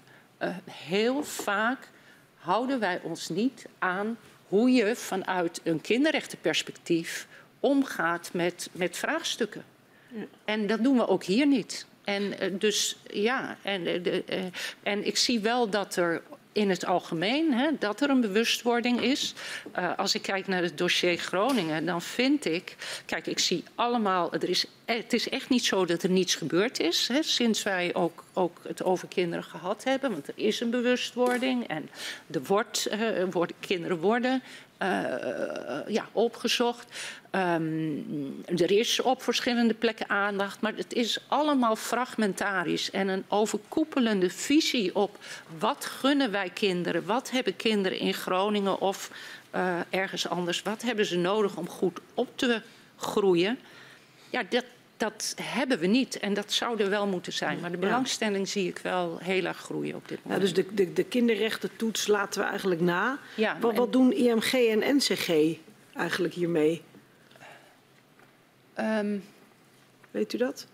[SPEAKER 3] heel vaak houden wij ons niet aan hoe je vanuit een kinderrechtenperspectief omgaat met, met vraagstukken. Ja. En dat doen we ook hier niet. En uh, dus ja, en, uh, de, uh, en ik zie wel dat er in het algemeen hè, dat er een bewustwording is. Uh, als ik kijk naar het dossier Groningen, dan vind ik. Kijk, ik zie allemaal. Er is, het is echt niet zo dat er niets gebeurd is. Hè, sinds wij ook, ook het over kinderen gehad hebben. Want er is een bewustwording. En er wordt, uh, worden, kinderen worden ja, opgezocht. Um, er is op verschillende plekken aandacht, maar het is allemaal fragmentarisch. En een overkoepelende visie op wat gunnen wij kinderen, wat hebben kinderen in Groningen of uh, ergens anders, wat hebben ze nodig om goed op te groeien. Ja, dat, dat hebben we niet en dat zou er wel moeten zijn. Maar de belangstelling zie ik wel heel erg groeien op dit moment.
[SPEAKER 2] Ja, dus de, de, de kinderrechtentoets laten we eigenlijk na. Ja, wat, wat doen IMG en NCG eigenlijk hiermee? Um, Weet u dat?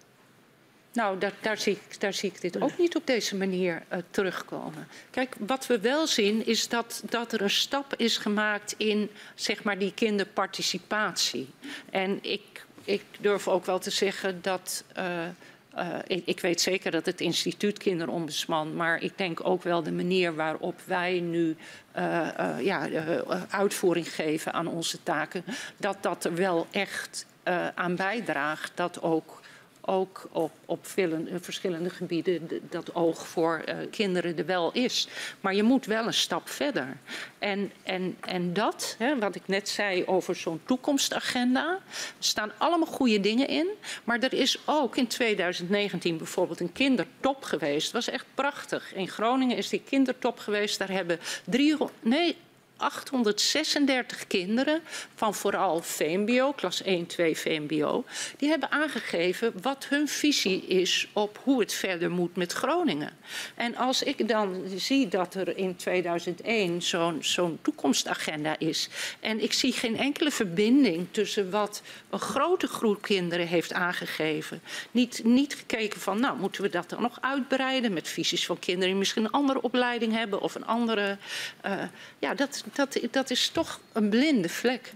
[SPEAKER 3] Nou, daar, daar, zie ik, daar, zie ik, dit ook niet op deze manier uh, terugkomen. Kijk, wat we wel zien is dat, dat, er een stap is gemaakt in zeg maar, die kinderparticipatie. En ik, ik durf ook wel te zeggen dat uh, uh, ik, ik, weet zeker dat het instituut kinderombudsman, maar ik denk ook wel de manier waarop wij nu uh, ja, uitvoering geven aan onze taken, dat dat er wel echt aan bijdraagt dat ook ook op, op verschillende gebieden dat oog voor uh, kinderen er wel is. Maar je moet wel een stap verder. En, en, en dat, hè, wat ik net zei over zo'n toekomstagenda, er staan allemaal goede dingen in. Maar er is ook in 2019 bijvoorbeeld een kindertop geweest. Het was echt prachtig. In Groningen is die kindertop geweest. Daar hebben 300, nee, 836 kinderen van vooral VMBO, klas 1, 2 VMBO, die hebben aangegeven wat hun visie is op hoe het verder moet met Groningen. En als ik dan zie dat er in 2001 zo'n toekomstagenda is en ik zie geen enkele verbinding tussen wat een grote groep kinderen heeft aangegeven, niet, niet gekeken van nou moeten we dat dan nog uitbreiden met visies van kinderen die misschien een andere opleiding hebben of een andere, uh, ja dat, dat, dat is toch een blinde vlek.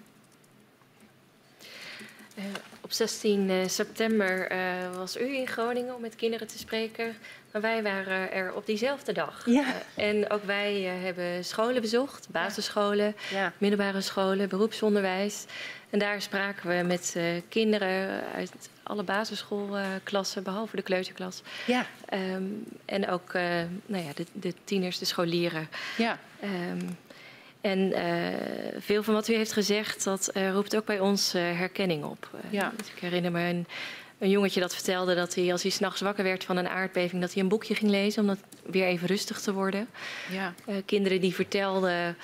[SPEAKER 4] Uh, op 16 uh, september uh, was u in Groningen om met kinderen te spreken. Maar wij waren er op diezelfde dag.
[SPEAKER 3] Ja.
[SPEAKER 4] en ook wij hebben scholen bezocht, basisscholen, ja. middelbare scholen, beroepsonderwijs. En daar spraken we met kinderen uit alle basisschoolklassen, behalve de kleuterklas.
[SPEAKER 3] Ja.
[SPEAKER 4] Um, en ook nou ja, de, de, tieners, de scholieren.
[SPEAKER 3] Ja.
[SPEAKER 4] Um, en uh, veel van wat u heeft gezegd, dat uh, roept ook bij ons uh, herkenning op.
[SPEAKER 3] ja.
[SPEAKER 4] Dus ik herinner me een, een, jongetje dat vertelde dat hij, als hij s'nachts wakker werd van een aardbeving, dat hij een boekje ging lezen om dat weer even rustig te worden.
[SPEAKER 3] Ja.
[SPEAKER 4] kinderen die vertelden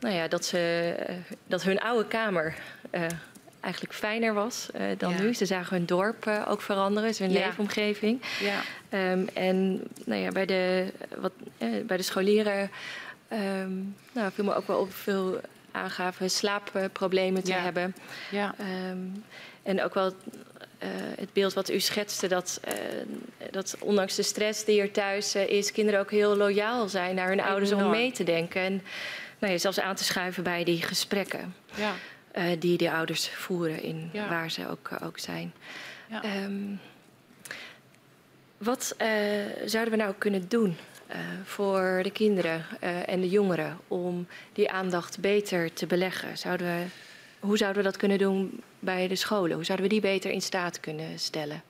[SPEAKER 4] nou ja, dat, ze, dat hun oude kamer eigenlijk fijner was dan ja. nu. Ze zagen hun dorp ook veranderen, hun ja. leefomgeving.
[SPEAKER 3] Ja.
[SPEAKER 4] Um, en nou ja, bij, de, wat, bij de scholieren Um, nou, viel me ook wel op veel aangaven slaapproblemen te
[SPEAKER 3] ja.
[SPEAKER 4] hebben.
[SPEAKER 3] Ja.
[SPEAKER 4] Um, en ook wel uh, het beeld wat u schetste, dat, uh, dat ondanks de stress die er thuis uh, is, kinderen ook heel loyaal zijn naar hun
[SPEAKER 3] Enorm.
[SPEAKER 4] ouders om mee te denken. En nou ja, zelfs aan te schuiven bij die gesprekken
[SPEAKER 3] ja.
[SPEAKER 4] die de ouders voeren in
[SPEAKER 3] ja.
[SPEAKER 4] waar ze ook, ook zijn.
[SPEAKER 3] Ja.
[SPEAKER 4] Um, wat zouden we nou kunnen doen uh, voor de kinderen uh, en de jongeren om die aandacht beter te beleggen? Zouden we, hoe zouden we dat kunnen doen bij de scholen? Hoe zouden we die beter in staat kunnen stellen?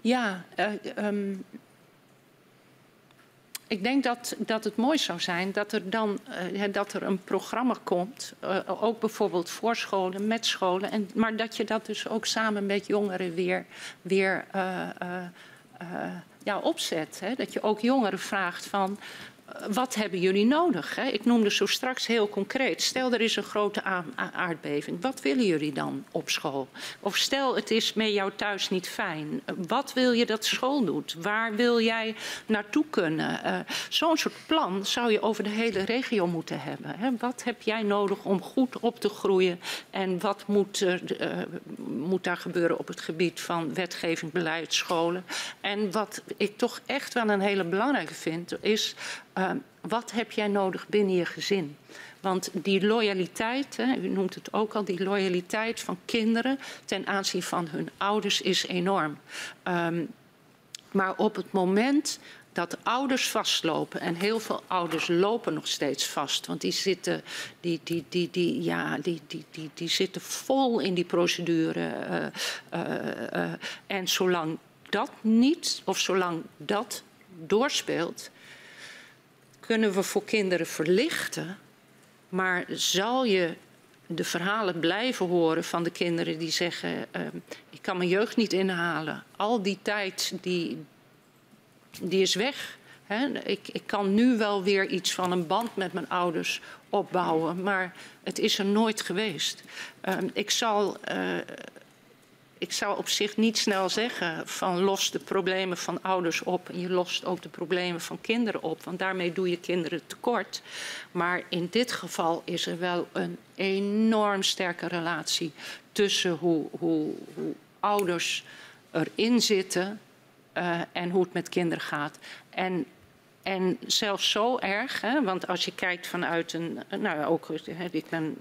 [SPEAKER 3] Ja, uh, um, ik denk dat, dat het mooi zou zijn dat er dan dat er een programma komt, ook bijvoorbeeld voor scholen, met scholen, en, maar dat je dat dus ook samen met jongeren weer, weer ja, opzet. Hè? Dat je ook jongeren vraagt van wat hebben jullie nodig? Hè? Ik noemde zo straks heel concreet. Stel er is een grote aardbeving. Wat willen jullie dan op school? Of stel het is met jou thuis niet fijn. Wat wil je dat school doet? Waar wil jij naartoe kunnen? Uh, Zo'n soort plan zou je over de hele regio moeten hebben. Hè? Wat heb jij nodig om goed op te groeien? En wat moet, uh, moet daar gebeuren op het gebied van wetgeving, beleid, scholen? En wat ik toch echt wel een hele belangrijke vind, is uh, wat heb jij nodig binnen je gezin? Want die loyaliteit, hè, u noemt het ook al, die loyaliteit van kinderen ten aanzien van hun ouders is enorm. Um, maar op het moment dat ouders vastlopen, en heel veel ouders lopen nog steeds vast, want die zitten, die, die, die, die, ja, die, die, die, die zitten vol in die procedure. Uh, uh, uh, en zolang dat niet, of zolang dat doorspeelt, kunnen we voor kinderen verlichten. Maar zal je de verhalen blijven horen van de kinderen die zeggen: uh, Ik kan mijn jeugd niet inhalen. Al die tijd die, die is weg. Ik, ik, kan nu wel weer iets van een band met mijn ouders opbouwen, maar het is er nooit geweest. Uh, ik zal. Uh, ik zou op zich niet snel zeggen van los de problemen van ouders op en je lost ook de problemen van kinderen op, want daarmee doe je kinderen tekort. Maar in dit geval is er wel een enorm sterke relatie tussen hoe, hoe, hoe ouders erin zitten uh, en hoe het met kinderen gaat. En en zelfs zo erg, hè, want als je kijkt vanuit een, nou ook hè, ik ben,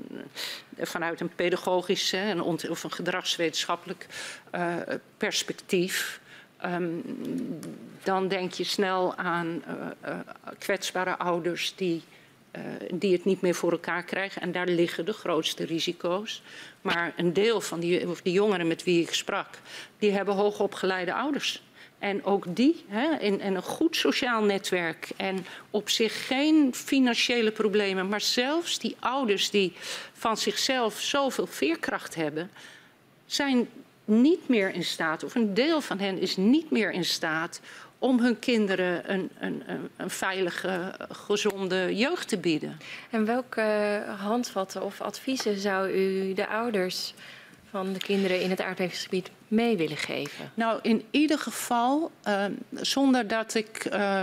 [SPEAKER 3] vanuit een pedagogisch hè, of een gedragswetenschappelijk uh, perspectief, um, dan denk je snel aan uh, kwetsbare ouders die, die het niet meer voor elkaar krijgen. En daar liggen de grootste risico's. Maar een deel van die, of die jongeren met wie ik sprak, die hebben hoogopgeleide ouders. En ook die, hè, in, een goed sociaal netwerk en op zich geen financiële problemen, maar zelfs die ouders die van zichzelf zoveel veerkracht hebben, zijn niet meer in staat, of een deel van hen is niet meer in staat om hun kinderen een, een, een, veilige, gezonde jeugd te bieden.
[SPEAKER 4] En welke handvatten of adviezen zou u de ouders van de kinderen in het aardbevingsgebied mee willen geven?
[SPEAKER 3] Nou, in ieder geval, uh, zonder dat ik, uh,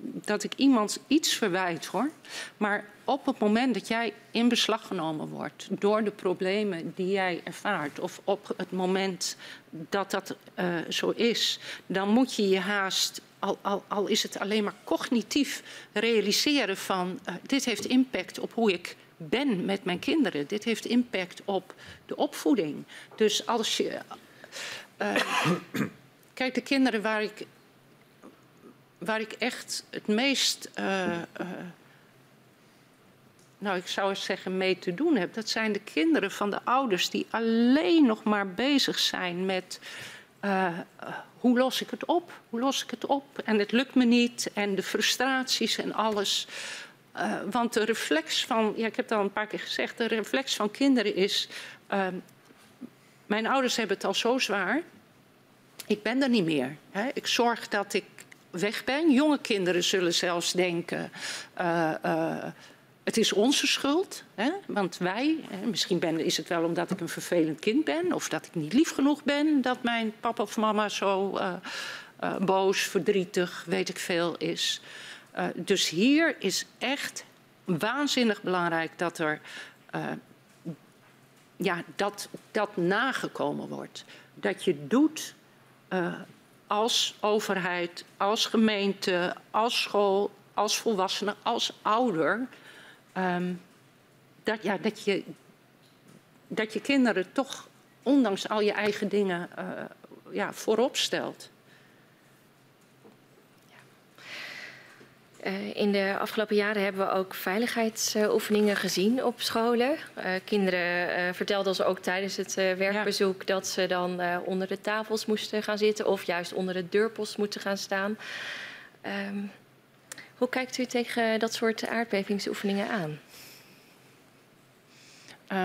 [SPEAKER 3] dat ik iemand iets verwijt hoor. Maar op het moment dat jij in beslag genomen wordt door de problemen die jij ervaart, of op het moment dat dat uh, zo is, dan moet je je haast al, al, is het alleen maar cognitief realiseren van uh, dit heeft impact op hoe ik ben met mijn kinderen. Dit heeft impact op de opvoeding. Dus als je. Uh, (coughs) kijk, de kinderen waar ik, waar ik echt het meest. Uh, uh, nou, ik zou eens zeggen, mee te doen heb. Dat zijn de kinderen van de ouders die alleen nog maar bezig zijn met. hoe los ik het op? Hoe los ik het op? En het lukt me niet. En de frustraties en alles. Want de reflex van, ja, ik heb het al een paar keer gezegd, de reflex van kinderen is: uh, mijn ouders hebben het al zo zwaar, ik ben er niet meer. Hè. Ik zorg dat ik weg ben. Jonge kinderen zullen zelfs denken: uh, het is onze schuld, hè, want wij, misschien ben, is het wel omdat ik een vervelend kind ben, of dat ik niet lief genoeg ben, dat mijn papa of mama zo boos, verdrietig, weet ik veel is. Dus hier is echt waanzinnig belangrijk dat er ja, dat, dat nagekomen wordt. Dat je doet uh, als overheid, als gemeente, als school, als volwassene, als ouder. Um, dat, ja, dat, je, dat je kinderen toch, ondanks al je eigen dingen, ja, voorop stelt.
[SPEAKER 4] Uh, in de afgelopen jaren hebben we ook veiligheidsoefeningen gezien op scholen. Uh, kinderen uh, vertelden ons ook tijdens het werkbezoek ja. dat ze dan onder de tafels moesten gaan zitten of juist onder de deurpost moeten gaan staan. Um, hoe kijkt u tegen dat soort aardbevingsoefeningen aan?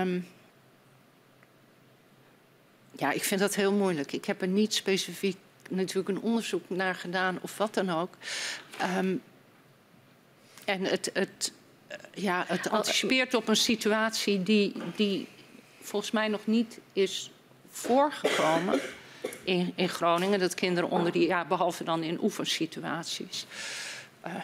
[SPEAKER 3] Um, ja, ik vind dat heel moeilijk. Ik heb er niet specifiek natuurlijk een onderzoek naar gedaan of wat dan ook. Um, en het, het, eh, ja, het anticipeert op een situatie die, die volgens mij nog niet is voorgekomen in, in Groningen. Dat kinderen onder die, ja, behalve dan in oefensituaties. Uh,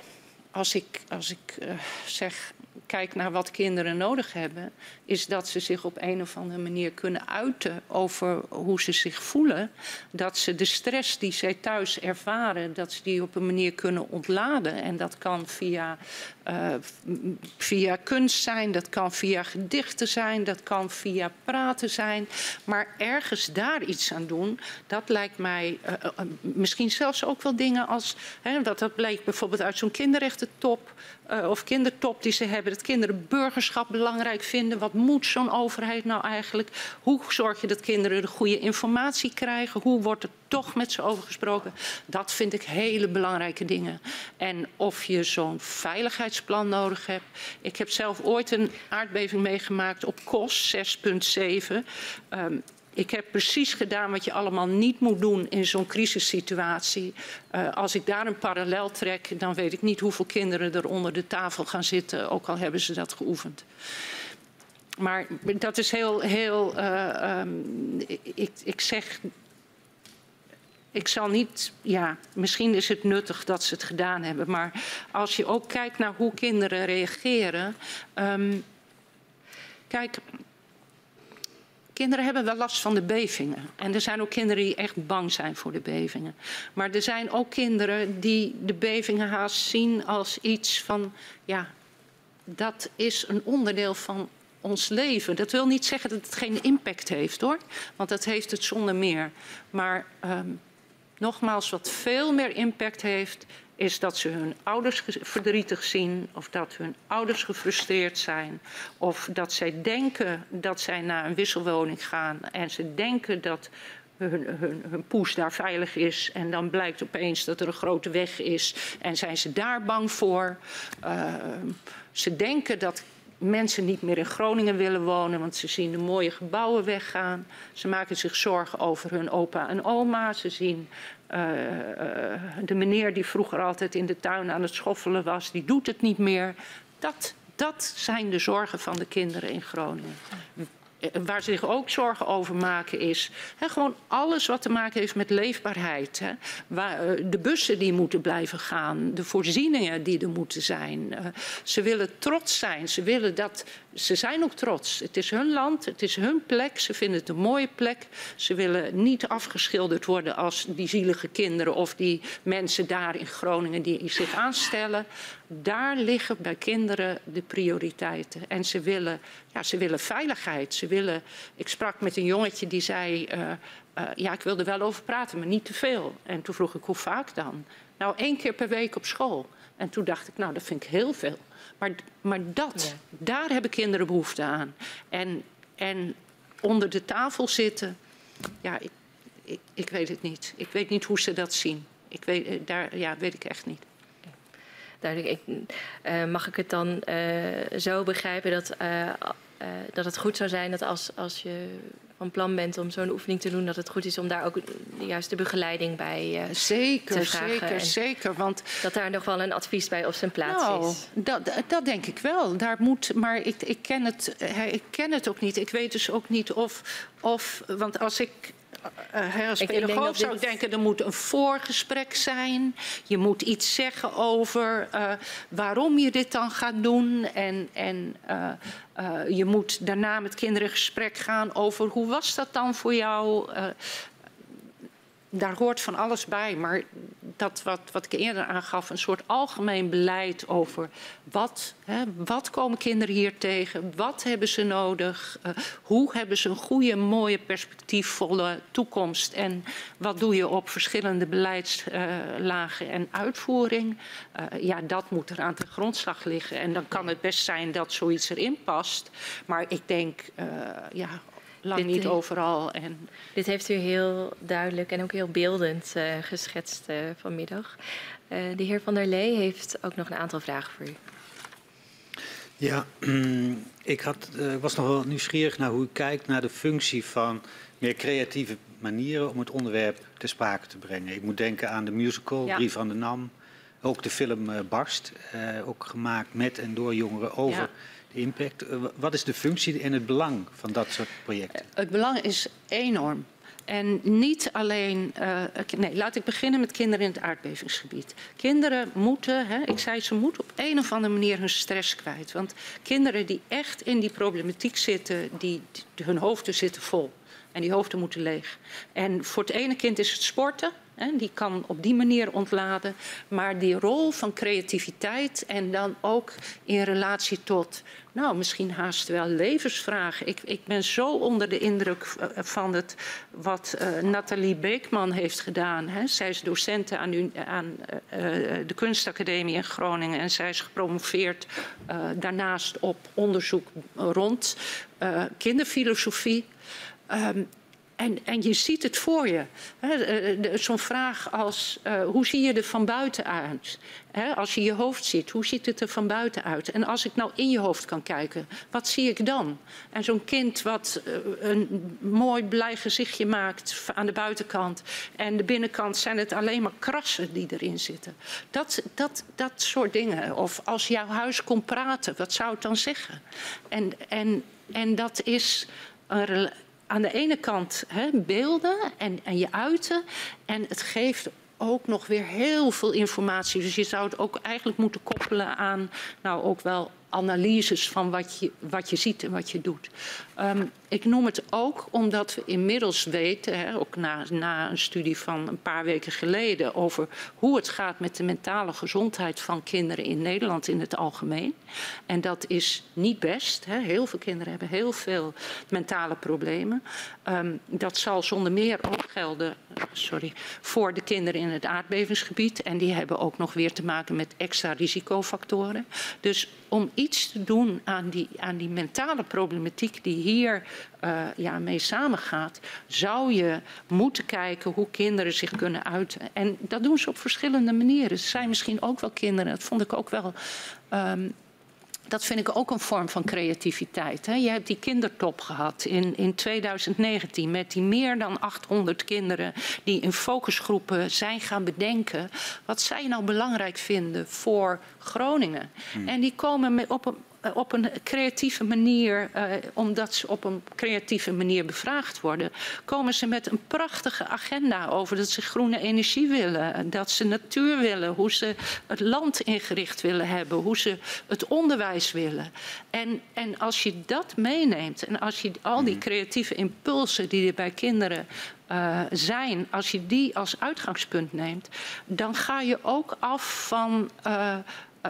[SPEAKER 3] als ik, als ik uh, zeg kijk naar wat kinderen nodig hebben, is dat ze zich op een of andere manier kunnen uiten over hoe ze zich voelen. Dat ze de stress die zij thuis ervaren, dat ze die op een manier kunnen ontladen. En dat kan via, uh, via kunst zijn, dat kan via gedichten zijn, dat kan via praten zijn. Maar ergens daar iets aan doen, dat lijkt mij uh, uh, misschien zelfs ook wel dingen als, hè, dat, dat bleek bijvoorbeeld uit zo'n kinderrechtentop of kindertop die ze hebben, dat kinderen burgerschap belangrijk vinden. Wat moet zo'n overheid nou eigenlijk? Hoe zorg je dat kinderen de goede informatie krijgen? Hoe wordt er toch met ze over gesproken? Dat vind ik hele belangrijke dingen. En of je zo'n veiligheidsplan nodig hebt. Ik heb zelf ooit een aardbeving meegemaakt op KOS 6.7. Um, ik heb precies gedaan wat je allemaal niet moet doen in zo'n crisissituatie. Uh, als ik daar een parallel trek, dan weet ik niet hoeveel kinderen er onder de tafel gaan zitten, ook al hebben ze dat geoefend. Maar dat is heel, heel uh, um, ik, ik zeg ik zal niet, ja, misschien is het nuttig dat ze het gedaan hebben, maar als je ook kijkt naar hoe kinderen reageren. Um, kijk, kinderen hebben wel last van de bevingen. En er zijn ook kinderen die echt bang zijn voor de bevingen. Maar er zijn ook kinderen die de bevingen haast zien als iets van, ja, dat is een onderdeel van ons leven. Dat wil niet zeggen dat het geen impact heeft hoor, want dat heeft het zonder meer. Maar um, nogmaals, wat veel meer impact heeft, is dat ze hun ouders verdrietig zien of dat hun ouders gefrustreerd zijn of dat zij denken dat zij naar een wisselwoning gaan en ze denken dat hun, hun, hun, poes daar veilig is en dan blijkt opeens dat er een grote weg is en zijn ze daar bang voor. Uh, ze denken dat mensen niet meer in Groningen willen wonen, want ze zien de mooie gebouwen weggaan. Ze maken zich zorgen over hun opa en oma. Ze zien uh, de meneer die vroeger altijd in de tuin aan het schoffelen was, die doet het niet meer. Dat, dat zijn de zorgen van de kinderen in Groningen. Eh, waar ze zich ook zorgen over maken is hè, gewoon alles wat te maken heeft met leefbaarheid. Hè. Waar, uh, de bussen die moeten blijven gaan, de voorzieningen die er moeten zijn. Uh, ze willen trots zijn, ze willen dat ze zijn ook trots. Het is hun land, het is hun plek. Ze vinden het een mooie plek. Ze willen niet afgeschilderd worden als die zielige kinderen of die mensen daar in Groningen die zich aanstellen. Daar liggen bij kinderen de prioriteiten. En ze willen, ja, ze willen veiligheid. Ze willen, ik sprak met een jongetje die zei. Uh, uh, ja, ik wilde wel over praten, maar niet te veel. En toen vroeg ik, hoe vaak dan? Nou, één keer per week op school. En toen dacht ik, nou, dat vind ik heel veel. Maar, maar dat, ja. daar hebben kinderen behoefte aan. En, en onder de tafel zitten, ja, ik, ik, ik weet het niet. Ik weet niet hoe ze dat zien. Ik weet, eh, daar ja, weet ik echt niet.
[SPEAKER 4] Duidelijk. Ik, uh, mag ik het dan uh, zo begrijpen dat, uh, dat het goed zou zijn dat als, als je van plan bent om zo'n oefening te doen, dat het goed is om daar ook de juiste begeleiding bij uh,
[SPEAKER 3] zeker,
[SPEAKER 4] te vragen.
[SPEAKER 3] Zeker, zeker. Want
[SPEAKER 4] dat daar nog wel een advies bij op zijn plaats
[SPEAKER 3] nou,
[SPEAKER 4] is.
[SPEAKER 3] Dat, dat denk ik wel. Daar moet, maar ik, ik, ken het, ik ken het ook niet. Ik weet dus ook niet of, of want als ik als ik pedagoog zou ik denken, er moet een voorgesprek zijn. Je moet iets zeggen over uh, waarom je dit dan gaat doen. En, en uh, je moet daarna met kinderen in gesprek gaan over hoe was dat dan voor jou daar hoort van alles bij. Maar dat wat, wat ik eerder aangaf, een soort algemeen beleid over wat, hè, wat komen kinderen hier tegen, wat hebben ze nodig, uh, hoe hebben ze een goede, mooie, perspectiefvolle toekomst en wat doe je op verschillende beleidslagen en uitvoering. Uh, ja, dat moet er aan de grondslag liggen. En dan kan het best zijn dat zoiets erin past. Maar ik denk, ja, lang dit, niet overal. En...
[SPEAKER 4] Dit heeft u heel duidelijk en ook heel beeldend uh, geschetst uh, vanmiddag. Uh, de heer Van der Lee heeft ook nog een aantal vragen voor u.
[SPEAKER 1] Ja, (clears throat) ik had, was nog wel nieuwsgierig naar hoe u kijkt naar de functie van meer creatieve manieren om het onderwerp ter sprake te brengen. Ik moet denken aan de musical, ja. Brief van de Nam. Ook de film Barst, ook gemaakt met en door jongeren over... Ja impact. Eh, wat is de functie en het belang van dat soort projecten?
[SPEAKER 3] Eh, het belang is enorm. En niet alleen, uh, nee, laat ik beginnen met kinderen in het aardbevingsgebied. Kinderen moeten, hè, ik zei ze moeten op een of andere manier hun stress kwijt. Want kinderen die echt in die problematiek zitten, die, die hun hoofden zitten vol. En die hoofden moeten leeg. En voor het ene kind is het sporten. Hè, die kan op die manier ontladen. Maar die rol van creativiteit en dan ook in relatie tot, nou, misschien haast wel levensvragen. Ik, ik ben zo onder de indruk eh, van het wat uh, Nathalie Beekman heeft gedaan. Hè. Zij is docent aan, aan uh, de Kunstacademie in Groningen en zij is gepromoveerd daarnaast op onderzoek rond kinderfilosofie. Um, en, en je ziet het voor je. Zo'n vraag als uh, hoe zie je er van buiten uit? Als je je hoofd ziet, hoe ziet het er van buiten uit? En als ik nou in je hoofd kan kijken, wat zie ik dan? En zo'n kind wat een mooi blij gezichtje maakt aan de buitenkant... en de binnenkant zijn het alleen maar krassen die erin zitten. Dat, dat, dat soort dingen. Of als jouw huis komt praten, wat zou het dan zeggen? En, en, en dat is een aan de ene kant beelden en, en je uiten. En het geeft ook nog weer heel veel informatie. Dus je zou het ook eigenlijk moeten koppelen aan, nou ook wel analyses van wat je, wat je ziet en wat je doet. Um, ik noem het ook omdat we inmiddels weten, hè, ook na, na een studie van een paar weken geleden, over hoe het gaat met de mentale gezondheid van kinderen in Nederland in het algemeen. En dat is niet best. Hè. Heel veel kinderen hebben heel veel mentale problemen. Um, dat zal zonder meer ook gelden sorry, voor de kinderen in het aardbevingsgebied. En die hebben ook nog weer te maken met extra risicofactoren. Dus om iets te doen aan die, aan die mentale problematiek die hier uh, ja, mee samengaat, zou je moeten kijken hoe kinderen zich kunnen uiten. En dat doen ze op verschillende manieren. Er zijn misschien ook wel kinderen, dat vond ik ook wel um, dat vind ik ook een vorm van creativiteit. Hè. Je hebt die kindertop gehad in, in 2019 met die meer dan 800 kinderen die in focusgroepen zijn gaan bedenken wat zij nou belangrijk vinden voor Groningen. Hmm. En die komen op een eh, op een creatieve manier, uh, omdat ze op een creatieve manier bevraagd worden, komen ze met een prachtige agenda over dat ze groene energie willen, dat ze natuur willen, hoe ze het land ingericht willen hebben, hoe ze het onderwijs willen. En, en als je dat meeneemt en als je al die mhm. creatieve impulsen die er bij kinderen uh, zijn, als je die als uitgangspunt neemt, dan ga je ook af van uh, eh,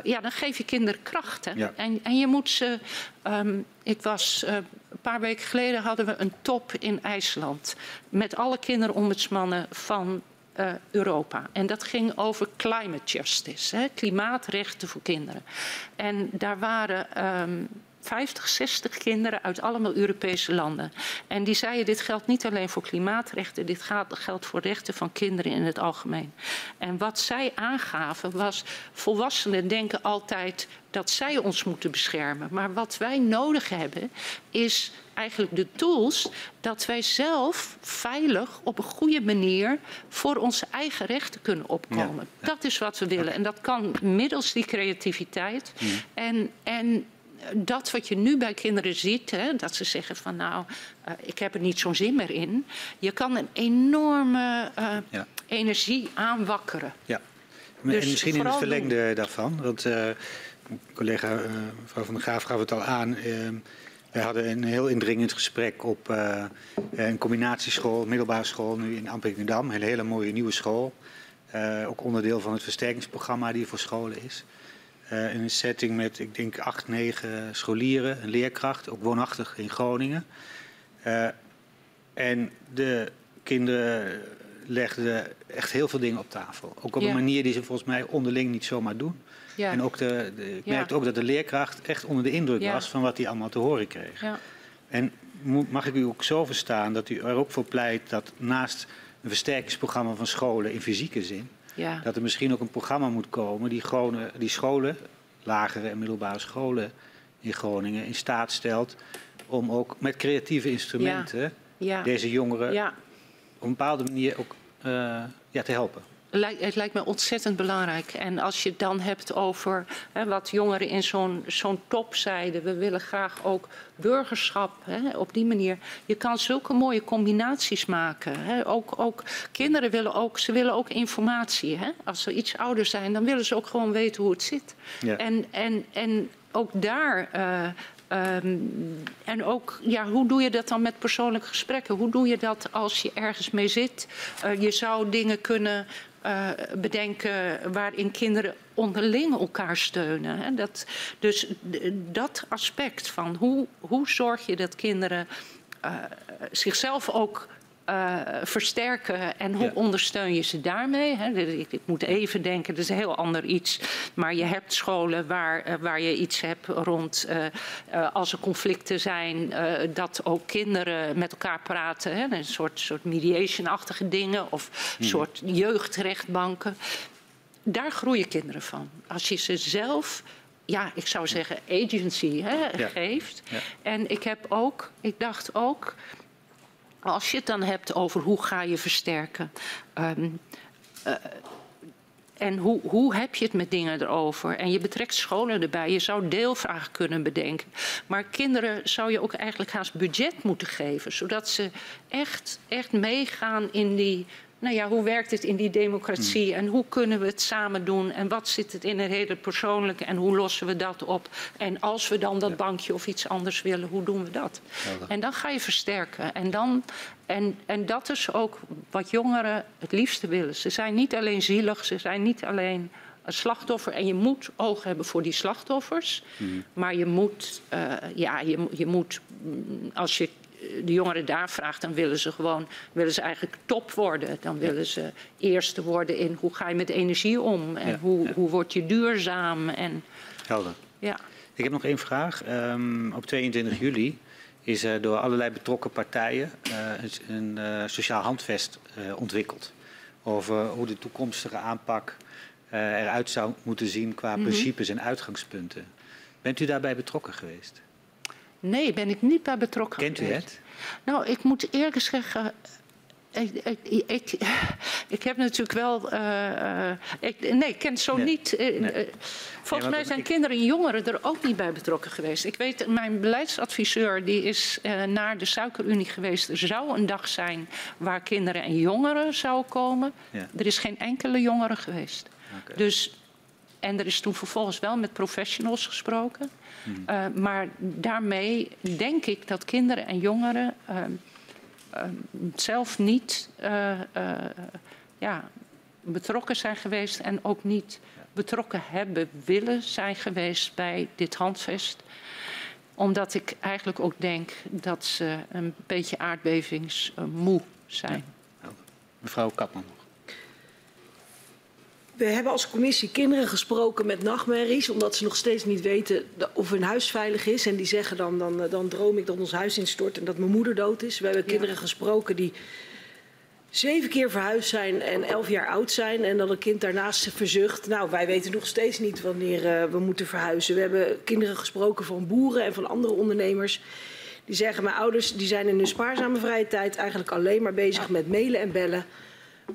[SPEAKER 3] ja, dan geef je kinderen kracht. Hè? En, en je moet ze. Um, ik was. Uh, een paar weken geleden hadden we een top in IJsland. Met alle kinderombudsmannen van uh, Europa. En dat ging over climate justice, hè, klimaatrechten voor kinderen. En daar waren um, 50, 60 kinderen uit allemaal Europese landen. En die zeiden, dit geldt niet alleen voor klimaatrechten, dit geldt voor rechten van kinderen in het algemeen. En wat zij aangaven was, volwassenen denken altijd dat zij ons moeten beschermen. Maar wat wij nodig hebben is eigenlijk de tools dat wij zelf veilig op een goede manier voor onze eigen rechten kunnen opkomen. Dat is wat we willen. En dat kan middels die creativiteit. En, en dat wat je nu bij kinderen ziet, hè, dat ze zeggen van nou, uh, ik heb er niet zo'n zin meer in. Je kan een enorme uh, ja. energie aanwakkeren.
[SPEAKER 1] Ja, dus en misschien in het verlengde daarvan, want uh, collega mevrouw Van der Graaf gaf het al aan. wij hadden een heel indringend gesprek op een combinatieschool, middelbare school, nu in Ampingedam. Een hele mooie nieuwe school. ook onderdeel van het versterkingsprogramma die voor scholen is. Uh, in een setting met, ik denk, acht, negen scholieren, een leerkracht, ook woonachtig in Groningen. Uh, en de kinderen legden echt heel veel dingen op tafel. Ook op ja. een manier die ze volgens mij onderling niet zomaar doen. Ja. En ook de, de ik merkte ja. ook dat de leerkracht echt onder de indruk was van wat hij allemaal te horen kreeg. En mag ik u ook zo verstaan dat u er ook voor pleit dat naast een versterkingsprogramma van scholen in fysieke zin ja. Dat er misschien ook een programma moet komen die, Groningen, die scholen, lagere en middelbare scholen in Groningen, in staat stelt om ook met creatieve instrumenten ja. Ja. deze jongeren op een bepaalde manier ook uh, ja, te helpen
[SPEAKER 3] het lijkt me ontzettend belangrijk. En als je het dan hebt over hè, wat jongeren in zo'n zo'n top zeiden. We willen graag ook burgerschap hè, op die manier. Je kan zulke mooie combinaties maken. Hè. Ook, ook, kinderen willen ook, ze willen ook informatie. Hè. Als ze iets ouder zijn, dan willen ze ook gewoon weten hoe het zit. Ja. En, en, en ook daar... Uh, Um, en ook, ja, hoe doe je dat dan met persoonlijke gesprekken? Hoe doe je dat als je ergens mee zit? Uh, je zou dingen kunnen uh, bedenken waarin kinderen onderling elkaar steunen. Hè. Dat, dus dat aspect van hoe, hoe zorg je dat kinderen uh, zichzelf ook uh, versterken en hoe ja. ondersteun je ze daarmee? Hè? Ik, ik, moet even denken, dat is een heel ander iets. Maar je hebt scholen waar, uh, waar je iets hebt rond uh, als er conflicten zijn, dat ook kinderen met elkaar praten. Hè? Een soort, soort mediation-achtige dingen of een mm. soort jeugdrechtbanken. Daar groeien kinderen van. Als je ze zelf ja, ik zou zeggen, agency hè, ja. geeft. Ja. En ik heb ook, ik dacht ook, als je het dan hebt over hoe ga je versterken. Um, uh, en hoe, hoe heb je het met dingen erover? En je betrekt scholen erbij. Je zou deelvragen kunnen bedenken. Maar kinderen zou je ook eigenlijk haast budget moeten geven. Zodat ze echt, echt meegaan in die nou ja, hoe werkt het in die democratie en hoe kunnen we het samen doen en wat zit het in het hele persoonlijke en hoe lossen we dat op? En als we dan dat bankje of iets anders willen, hoe doen we dat? En dan ga je versterken. En, dan, en, en dat is ook wat jongeren het liefste willen. Ze zijn niet alleen zielig, ze zijn niet alleen een slachtoffer. En je moet oog hebben voor die slachtoffers. Maar je moet, uh, ja, je, je moet, als je de jongeren daar vraagt, dan willen ze gewoon willen ze eigenlijk top worden. Dan willen ze eerste worden in hoe ga je met energie om en hoe, hoe word je duurzaam. En,
[SPEAKER 1] Helder.
[SPEAKER 3] Ja.
[SPEAKER 1] Ik heb nog één vraag. Um, op 22 juli is er door allerlei betrokken partijen uh, een uh, sociaal handvest uh, ontwikkeld. Over hoe de toekomstige aanpak eruit zou moeten zien qua mm -hmm. principes en uitgangspunten. Bent u daarbij betrokken geweest?
[SPEAKER 3] Nee, ben ik niet bij betrokken
[SPEAKER 1] Kent u het?
[SPEAKER 3] Nou, ik moet eerlijk zeggen. Ik, ik, ik, ik heb natuurlijk wel. Uh, ik, nee, ik ken zo nee. niet. Uh, nee. Volgens mij zijn kinderen en jongeren er ook niet bij betrokken geweest. Ik weet, mijn beleidsadviseur die is naar de Suikerunie geweest. Er zou een dag zijn waar kinderen en jongeren zouden komen. Ja. Er is geen enkele jongere geweest. Okay. Dus, en er is toen vervolgens wel met professionals gesproken. Hmm. Uh, maar daarmee denk ik dat kinderen en jongeren uh, uh, zelf niet ja, betrokken zijn geweest en ook niet betrokken hebben willen zijn geweest bij dit handvest. Omdat ik eigenlijk ook denk dat ze een beetje aardbevingsmoe zijn.
[SPEAKER 1] Ja. Mevrouw Kapman.
[SPEAKER 2] We hebben als commissie kinderen gesproken met nachtmerries, omdat ze nog steeds niet weten of hun huis veilig is. En die zeggen dan, dan, dan droom ik dat ons huis instort en dat mijn moeder dood is. We hebben ja. kinderen gesproken die zeven keer verhuisd zijn en elf jaar oud zijn. En dat een kind daarnaast verzucht. Nou, wij weten nog steeds niet wanneer uh, we moeten verhuizen. We hebben kinderen gesproken van boeren en van andere ondernemers. Die zeggen, mijn ouders die zijn in hun spaarzame vrije tijd eigenlijk alleen maar bezig met mailen en bellen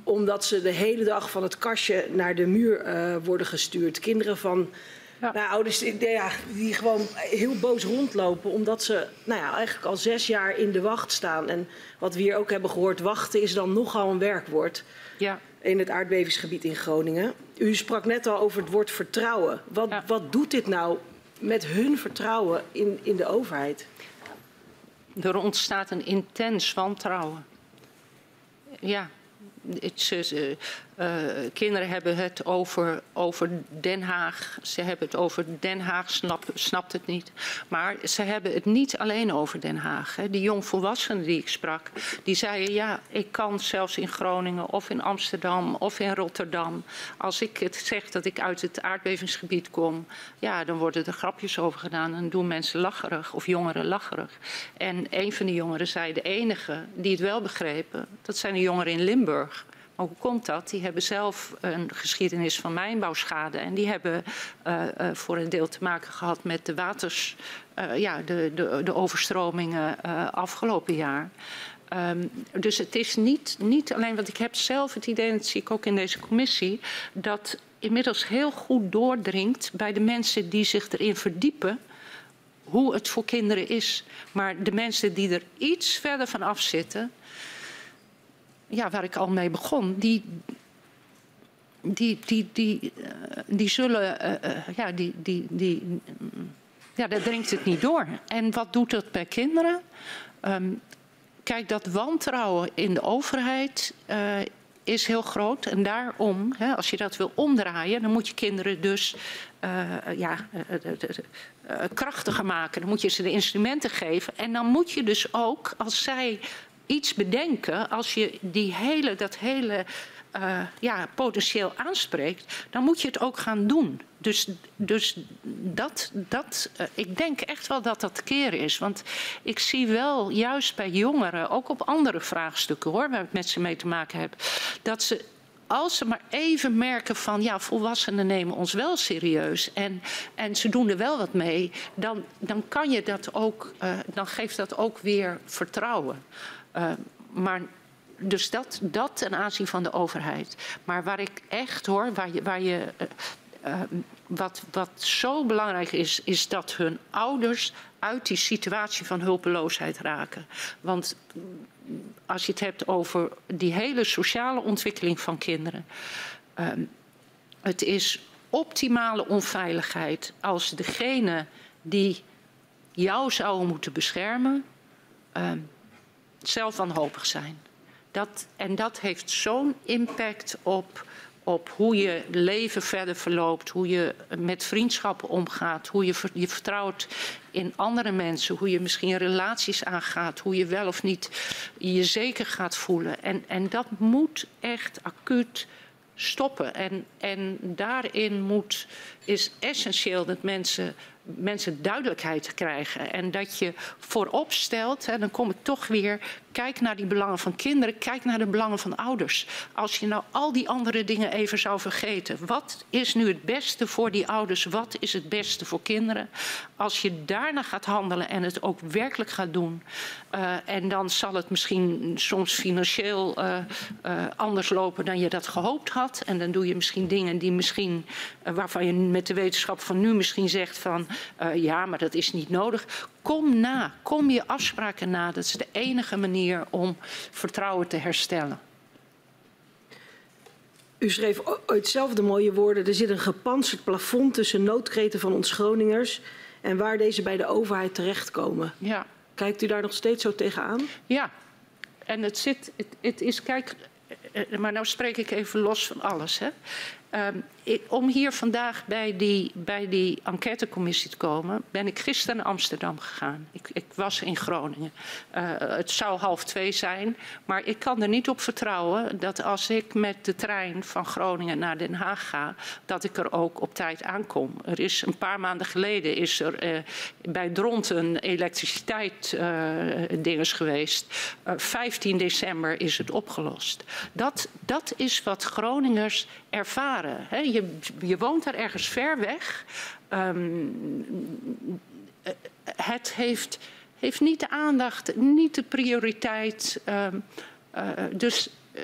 [SPEAKER 2] omdat ze de hele dag van het kastje naar de muur uh, worden gestuurd. Kinderen van ja. nou, ouders die, ja, die gewoon heel boos rondlopen, omdat ze nou ja, eigenlijk al zes jaar in de wacht staan. En wat we hier ook hebben gehoord, wachten is dan nogal een werkwoord.
[SPEAKER 3] Ja.
[SPEAKER 2] In het aardbevingsgebied in Groningen. U sprak net al over het woord vertrouwen. Wat, ja. wat doet dit nou met hun vertrouwen in, in de overheid?
[SPEAKER 3] Er ontstaat een intens wantrouwen. Ja, het, uh, uh, kinderen hebben het over, over Den Haag. Ze hebben het over Den Haag, snap, snapt het niet. Maar ze hebben het niet alleen over Den Haag. Hè. Die jongvolwassenen die ik sprak, die zeiden... ja, ik kan zelfs in Groningen of in Amsterdam of in Rotterdam... als ik het zeg dat ik uit het aardbevingsgebied kom... ja, dan worden er grapjes over gedaan en doen mensen lacherig of jongeren lacherig. En een van die jongeren zei, de enige die het wel begrepen... dat zijn de jongeren in Limburg. Hoe komt dat? Die hebben zelf een geschiedenis van mijnbouwschade. En die hebben uh, uh, voor een deel te maken gehad met de waters, uh, ja, de, de, de overstromingen afgelopen jaar. Um, dus het is niet, niet alleen, want ik heb zelf het idee, en dat zie ik ook in deze commissie, dat inmiddels heel goed doordringt bij de mensen die zich erin verdiepen hoe het voor kinderen is. Maar de mensen die er iets verder van afzitten, ja, waar ik al mee begon, die, die, die, die, uh, die zullen, uh, uh, ja, die, die, die, ja, daar dringt het niet door. En wat doet dat bij kinderen? Um, kijk, dat wantrouwen in de overheid is heel groot. En daarom, hè, als je dat wil omdraaien, dan moet je kinderen dus ja, krachtiger maken. Dan moet je ze de instrumenten geven. En dan moet je dus ook, als zij iets bedenken als je die hele, dat hele uh, ja, potentieel aanspreekt, dan moet je het ook gaan doen. Dus, dus dat, dat uh, ik denk echt wel dat dat keer is. Want ik zie wel, juist bij jongeren, ook op andere vraagstukken hoor, waar ik met ze mee te maken heb, dat ze als ze maar even merken van ja, volwassenen nemen ons wel serieus en, en ze doen er wel wat mee, dan, dan kan je dat ook, uh, dan geeft dat ook weer vertrouwen. Uh, maar dus dat, dat ten aanzien van de overheid. Maar waar ik echt hoor, waar je, waar je uh, uh, wat, wat zo belangrijk is, is dat hun ouders uit die situatie van hulpeloosheid raken. Want als je het hebt over die hele sociale ontwikkeling van kinderen. Het is optimale onveiligheid als degene die jou zou moeten beschermen, zelf wanhopig zijn. Dat, en dat heeft zo'n impact op, op hoe je leven verder verloopt, hoe je met vriendschappen omgaat, hoe je je vertrouwt in andere mensen, hoe je misschien relaties aangaat, hoe je wel of niet je zeker gaat voelen. En, en dat moet echt acuut stoppen. En, en daarin moet, is essentieel dat mensen mensen duidelijkheid krijgen. En dat je voorop stelt, en dan kom ik toch weer, kijk naar die belangen van kinderen, kijk naar de belangen van ouders. Als je nou al die andere dingen even zou vergeten, wat is nu het beste voor die ouders, wat is het beste voor kinderen? Als je daarna gaat handelen en het ook werkelijk gaat doen, uh, en dan zal het misschien soms financieel uh, uh, anders lopen dan je dat gehoopt had. En dan doe je misschien dingen die misschien, waarvan je met de wetenschap van nu misschien zegt van ja, maar dat is niet nodig. Kom na, kom je afspraken na. Dat is de enige manier om vertrouwen te herstellen.
[SPEAKER 2] U schreef ooit zelf de mooie woorden. Er zit een gepantserd plafond tussen noodkreten van ons Groningers en waar deze bij de overheid terechtkomen.
[SPEAKER 3] Ja.
[SPEAKER 2] Kijkt u daar nog steeds zo tegenaan?
[SPEAKER 3] Ja. En het zit, het, het is, kijk, eh, eh, maar nou spreek ik even los van alles. Hè. Ik, om hier vandaag bij die, bij die enquêtecommissie te komen, ben ik gisteren naar Amsterdam gegaan. Ik, ik was in Groningen. Uh, het zou half twee zijn, maar ik kan er niet op vertrouwen dat als ik met de trein van Groningen naar Den Haag ga, dat ik er ook op tijd aankom. Er is een paar maanden geleden is er uh, bij Dronten elektriciteit uh, geweest. 15 december is het opgelost. Dat, dat is wat Groningers ervaren. Hè? Je, je, woont daar ergens ver weg. Um, het heeft, heeft niet de aandacht, niet de prioriteit. Um, uh, dus uh,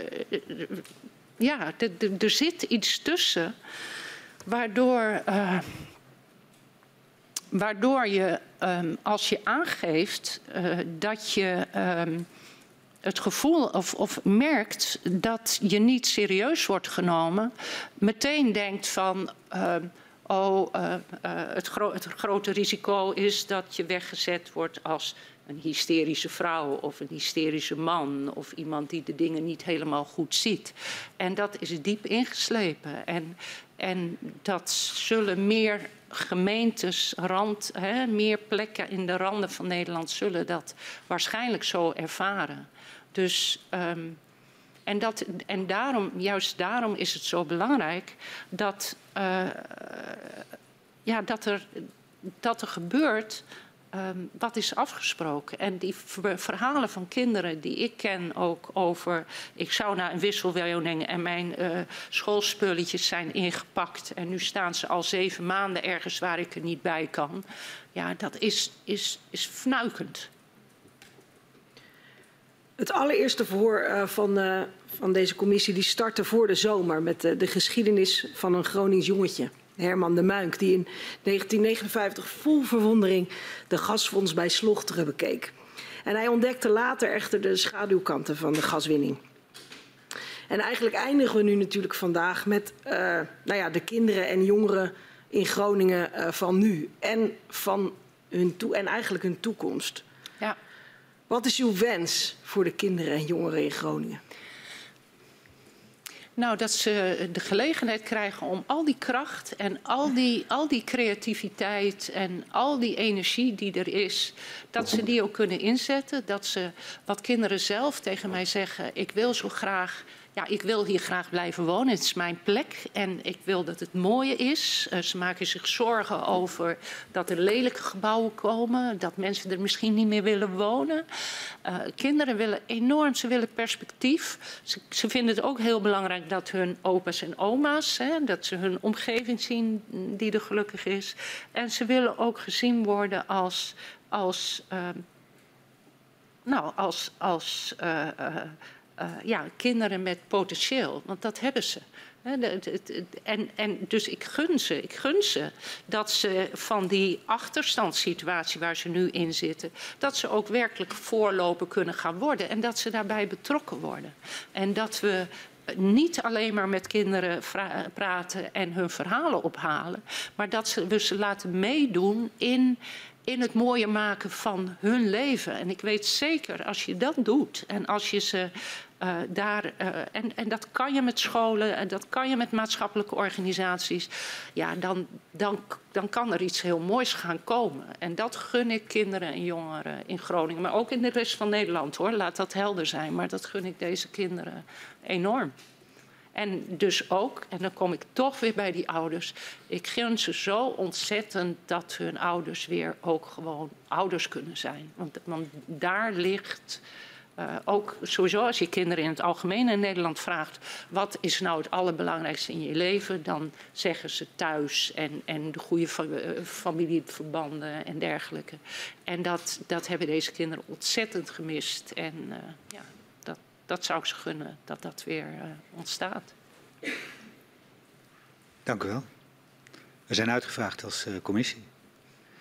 [SPEAKER 3] ja, er zit iets tussen waardoor, waardoor je, um, als je aangeeft dat je het gevoel of, of, merkt dat je niet serieus wordt genomen, meteen denkt van. Uh, oh, uh, uh, het, het, grote risico is dat je weggezet wordt als een hysterische vrouw of een hysterische man of iemand die de dingen niet helemaal goed ziet. En dat is diep ingeslepen. En, en dat zullen meer gemeentes, rand, hè, meer plekken in de randen van Nederland zullen dat waarschijnlijk zo ervaren. Dus, um, en, dat, en daarom, juist daarom is het zo belangrijk dat, uh, ja, dat, er, dat er gebeurt um, wat is afgesproken. En die verhalen van kinderen die ik ken ook over... ik zou naar een wisselwoning en mijn uh, schoolspulletjes zijn ingepakt... en nu staan ze al zeven maanden ergens waar ik er niet bij kan. Ja, dat is, is, is fnuikend.
[SPEAKER 2] Het allereerste verhoor uh, van, uh, van deze commissie die startte voor de zomer met uh, de geschiedenis van een Gronings jongetje. Herman de Muink, die in 1959 vol verwondering de gasfonds bij Slochteren bekeek. En hij ontdekte later echter de schaduwkanten van de gaswinning. En eigenlijk eindigen we nu natuurlijk vandaag met nou ja, de kinderen en jongeren in Groningen van nu en, van hun toe en eigenlijk hun toekomst. Wat is uw wens voor de kinderen en jongeren in Groningen?
[SPEAKER 3] Nou, dat ze de gelegenheid krijgen om al die kracht en al die, al die creativiteit en al die energie die er is, dat ze die ook kunnen inzetten. Dat ze, wat kinderen zelf tegen mij zeggen, ik wil zo graag ja, ik wil hier graag blijven wonen. Het is mijn plek en ik wil dat het mooie is. Uh, ze maken zich zorgen over dat er lelijke gebouwen komen, dat mensen er misschien niet meer willen wonen. Uh, kinderen willen enorm, ze willen perspectief. Ze, ze, vinden het ook heel belangrijk dat hun opa's en oma's, hè, dat ze hun omgeving zien die er gelukkig is. En ze willen ook gezien worden als, als, uh, nou, als, als uh, ja, kinderen met potentieel, want dat hebben ze. En, en dus ik gun ze, ik gun ze dat ze van die achterstandssituatie waar ze nu in zitten, dat ze ook werkelijk voorlopen kunnen gaan worden en dat ze daarbij betrokken worden. En dat we niet alleen maar met kinderen praten en hun verhalen ophalen, maar dat ze, we ze laten meedoen in in het mooie maken van hun leven. En ik weet zeker, als je dat doet en als je ze uh, daar, uh, en, en dat kan je met scholen en dat kan je met maatschappelijke organisaties. Ja, dan, dan, dan kan er iets heel moois gaan komen. En dat gun ik kinderen en jongeren in Groningen, maar ook in de rest van Nederland hoor. Laat dat helder zijn. Maar dat gun ik deze kinderen enorm. En dus ook, en dan kom ik toch weer bij die ouders. Ik gun ze zo ontzettend dat hun ouders weer ook gewoon ouders kunnen zijn. Want, want daar ligt uh, ook sowieso als je kinderen in het algemeen in Nederland vraagt... wat is nou het allerbelangrijkste in je leven... dan zeggen ze thuis en, en de goede uh, familieverbanden en dergelijke. En dat, dat hebben deze kinderen ontzettend gemist. En uh, ja, dat, dat zou ik ze gunnen, dat dat weer ontstaat.
[SPEAKER 1] Dank u wel. We zijn uitgevraagd als commissie.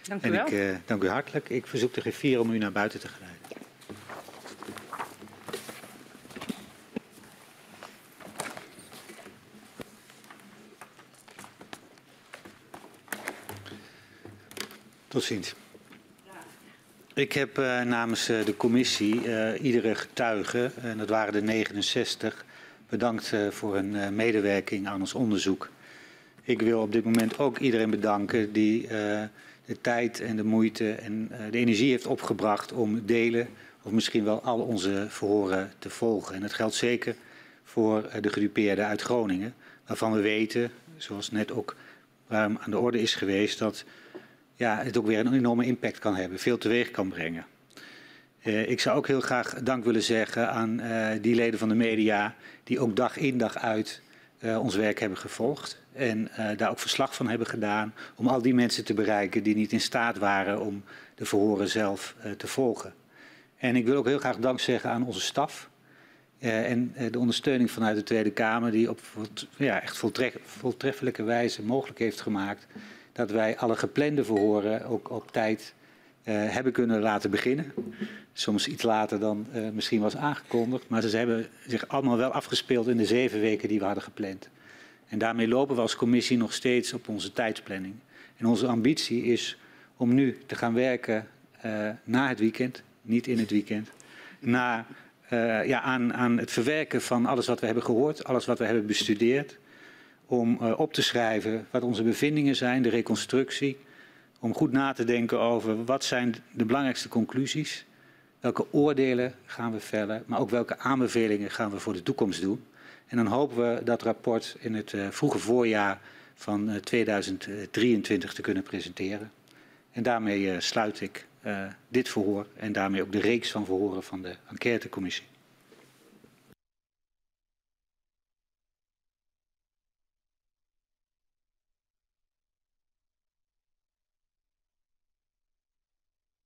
[SPEAKER 3] Dank u wel.
[SPEAKER 1] En ik dank u hartelijk. Ik verzoek de griffier om u naar buiten te geleiden. Tot. Ik heb uh, namens uh, de commissie uh, iedere getuige, en dat waren er 69, bedankt voor hun medewerking aan ons onderzoek. Ik wil op dit moment ook iedereen bedanken die de tijd en de moeite en de energie heeft opgebracht om delen of misschien wel al onze verhoren te volgen. En dat geldt zeker voor de gedupeerden uit Groningen, waarvan we weten, zoals net ook aan de orde is geweest, dat ja, het ook weer een enorme impact kan hebben, veel teweeg kan brengen. Uh, ik zou ook heel graag dank willen zeggen aan uh, die leden van de media die ook dag in dag uit uh, ons werk hebben gevolgd en daar ook verslag van hebben gedaan om al die mensen te bereiken die niet in staat waren om de verhoren zelf te volgen. En ik wil ook heel graag dank zeggen aan onze staf en de ondersteuning vanuit de Tweede Kamer die op ja, echt voltreffelijke wijze mogelijk heeft gemaakt dat wij alle geplande verhoren ook op tijd uh, hebben kunnen laten beginnen. Soms iets later dan uh, misschien was aangekondigd. Maar ze hebben zich allemaal wel afgespeeld in de zeven weken die we hadden gepland. En daarmee lopen we als commissie nog steeds op onze tijdsplanning. En onze ambitie is om nu te gaan werken uh, na het weekend, niet in het weekend, na, ja, aan, aan het verwerken van alles wat we hebben gehoord, alles wat we hebben bestudeerd om uh, op te schrijven wat onze bevindingen zijn, de reconstructie. Om goed na te denken over wat zijn de belangrijkste conclusies. Welke oordelen gaan we vellen, maar ook welke aanbevelingen gaan we voor de toekomst doen. En dan hopen we dat rapport in het uh, vroege voorjaar van uh, 2023 te kunnen presenteren. En daarmee sluit ik dit verhoor en daarmee ook de reeks van verhoren van de enquêtecommissie.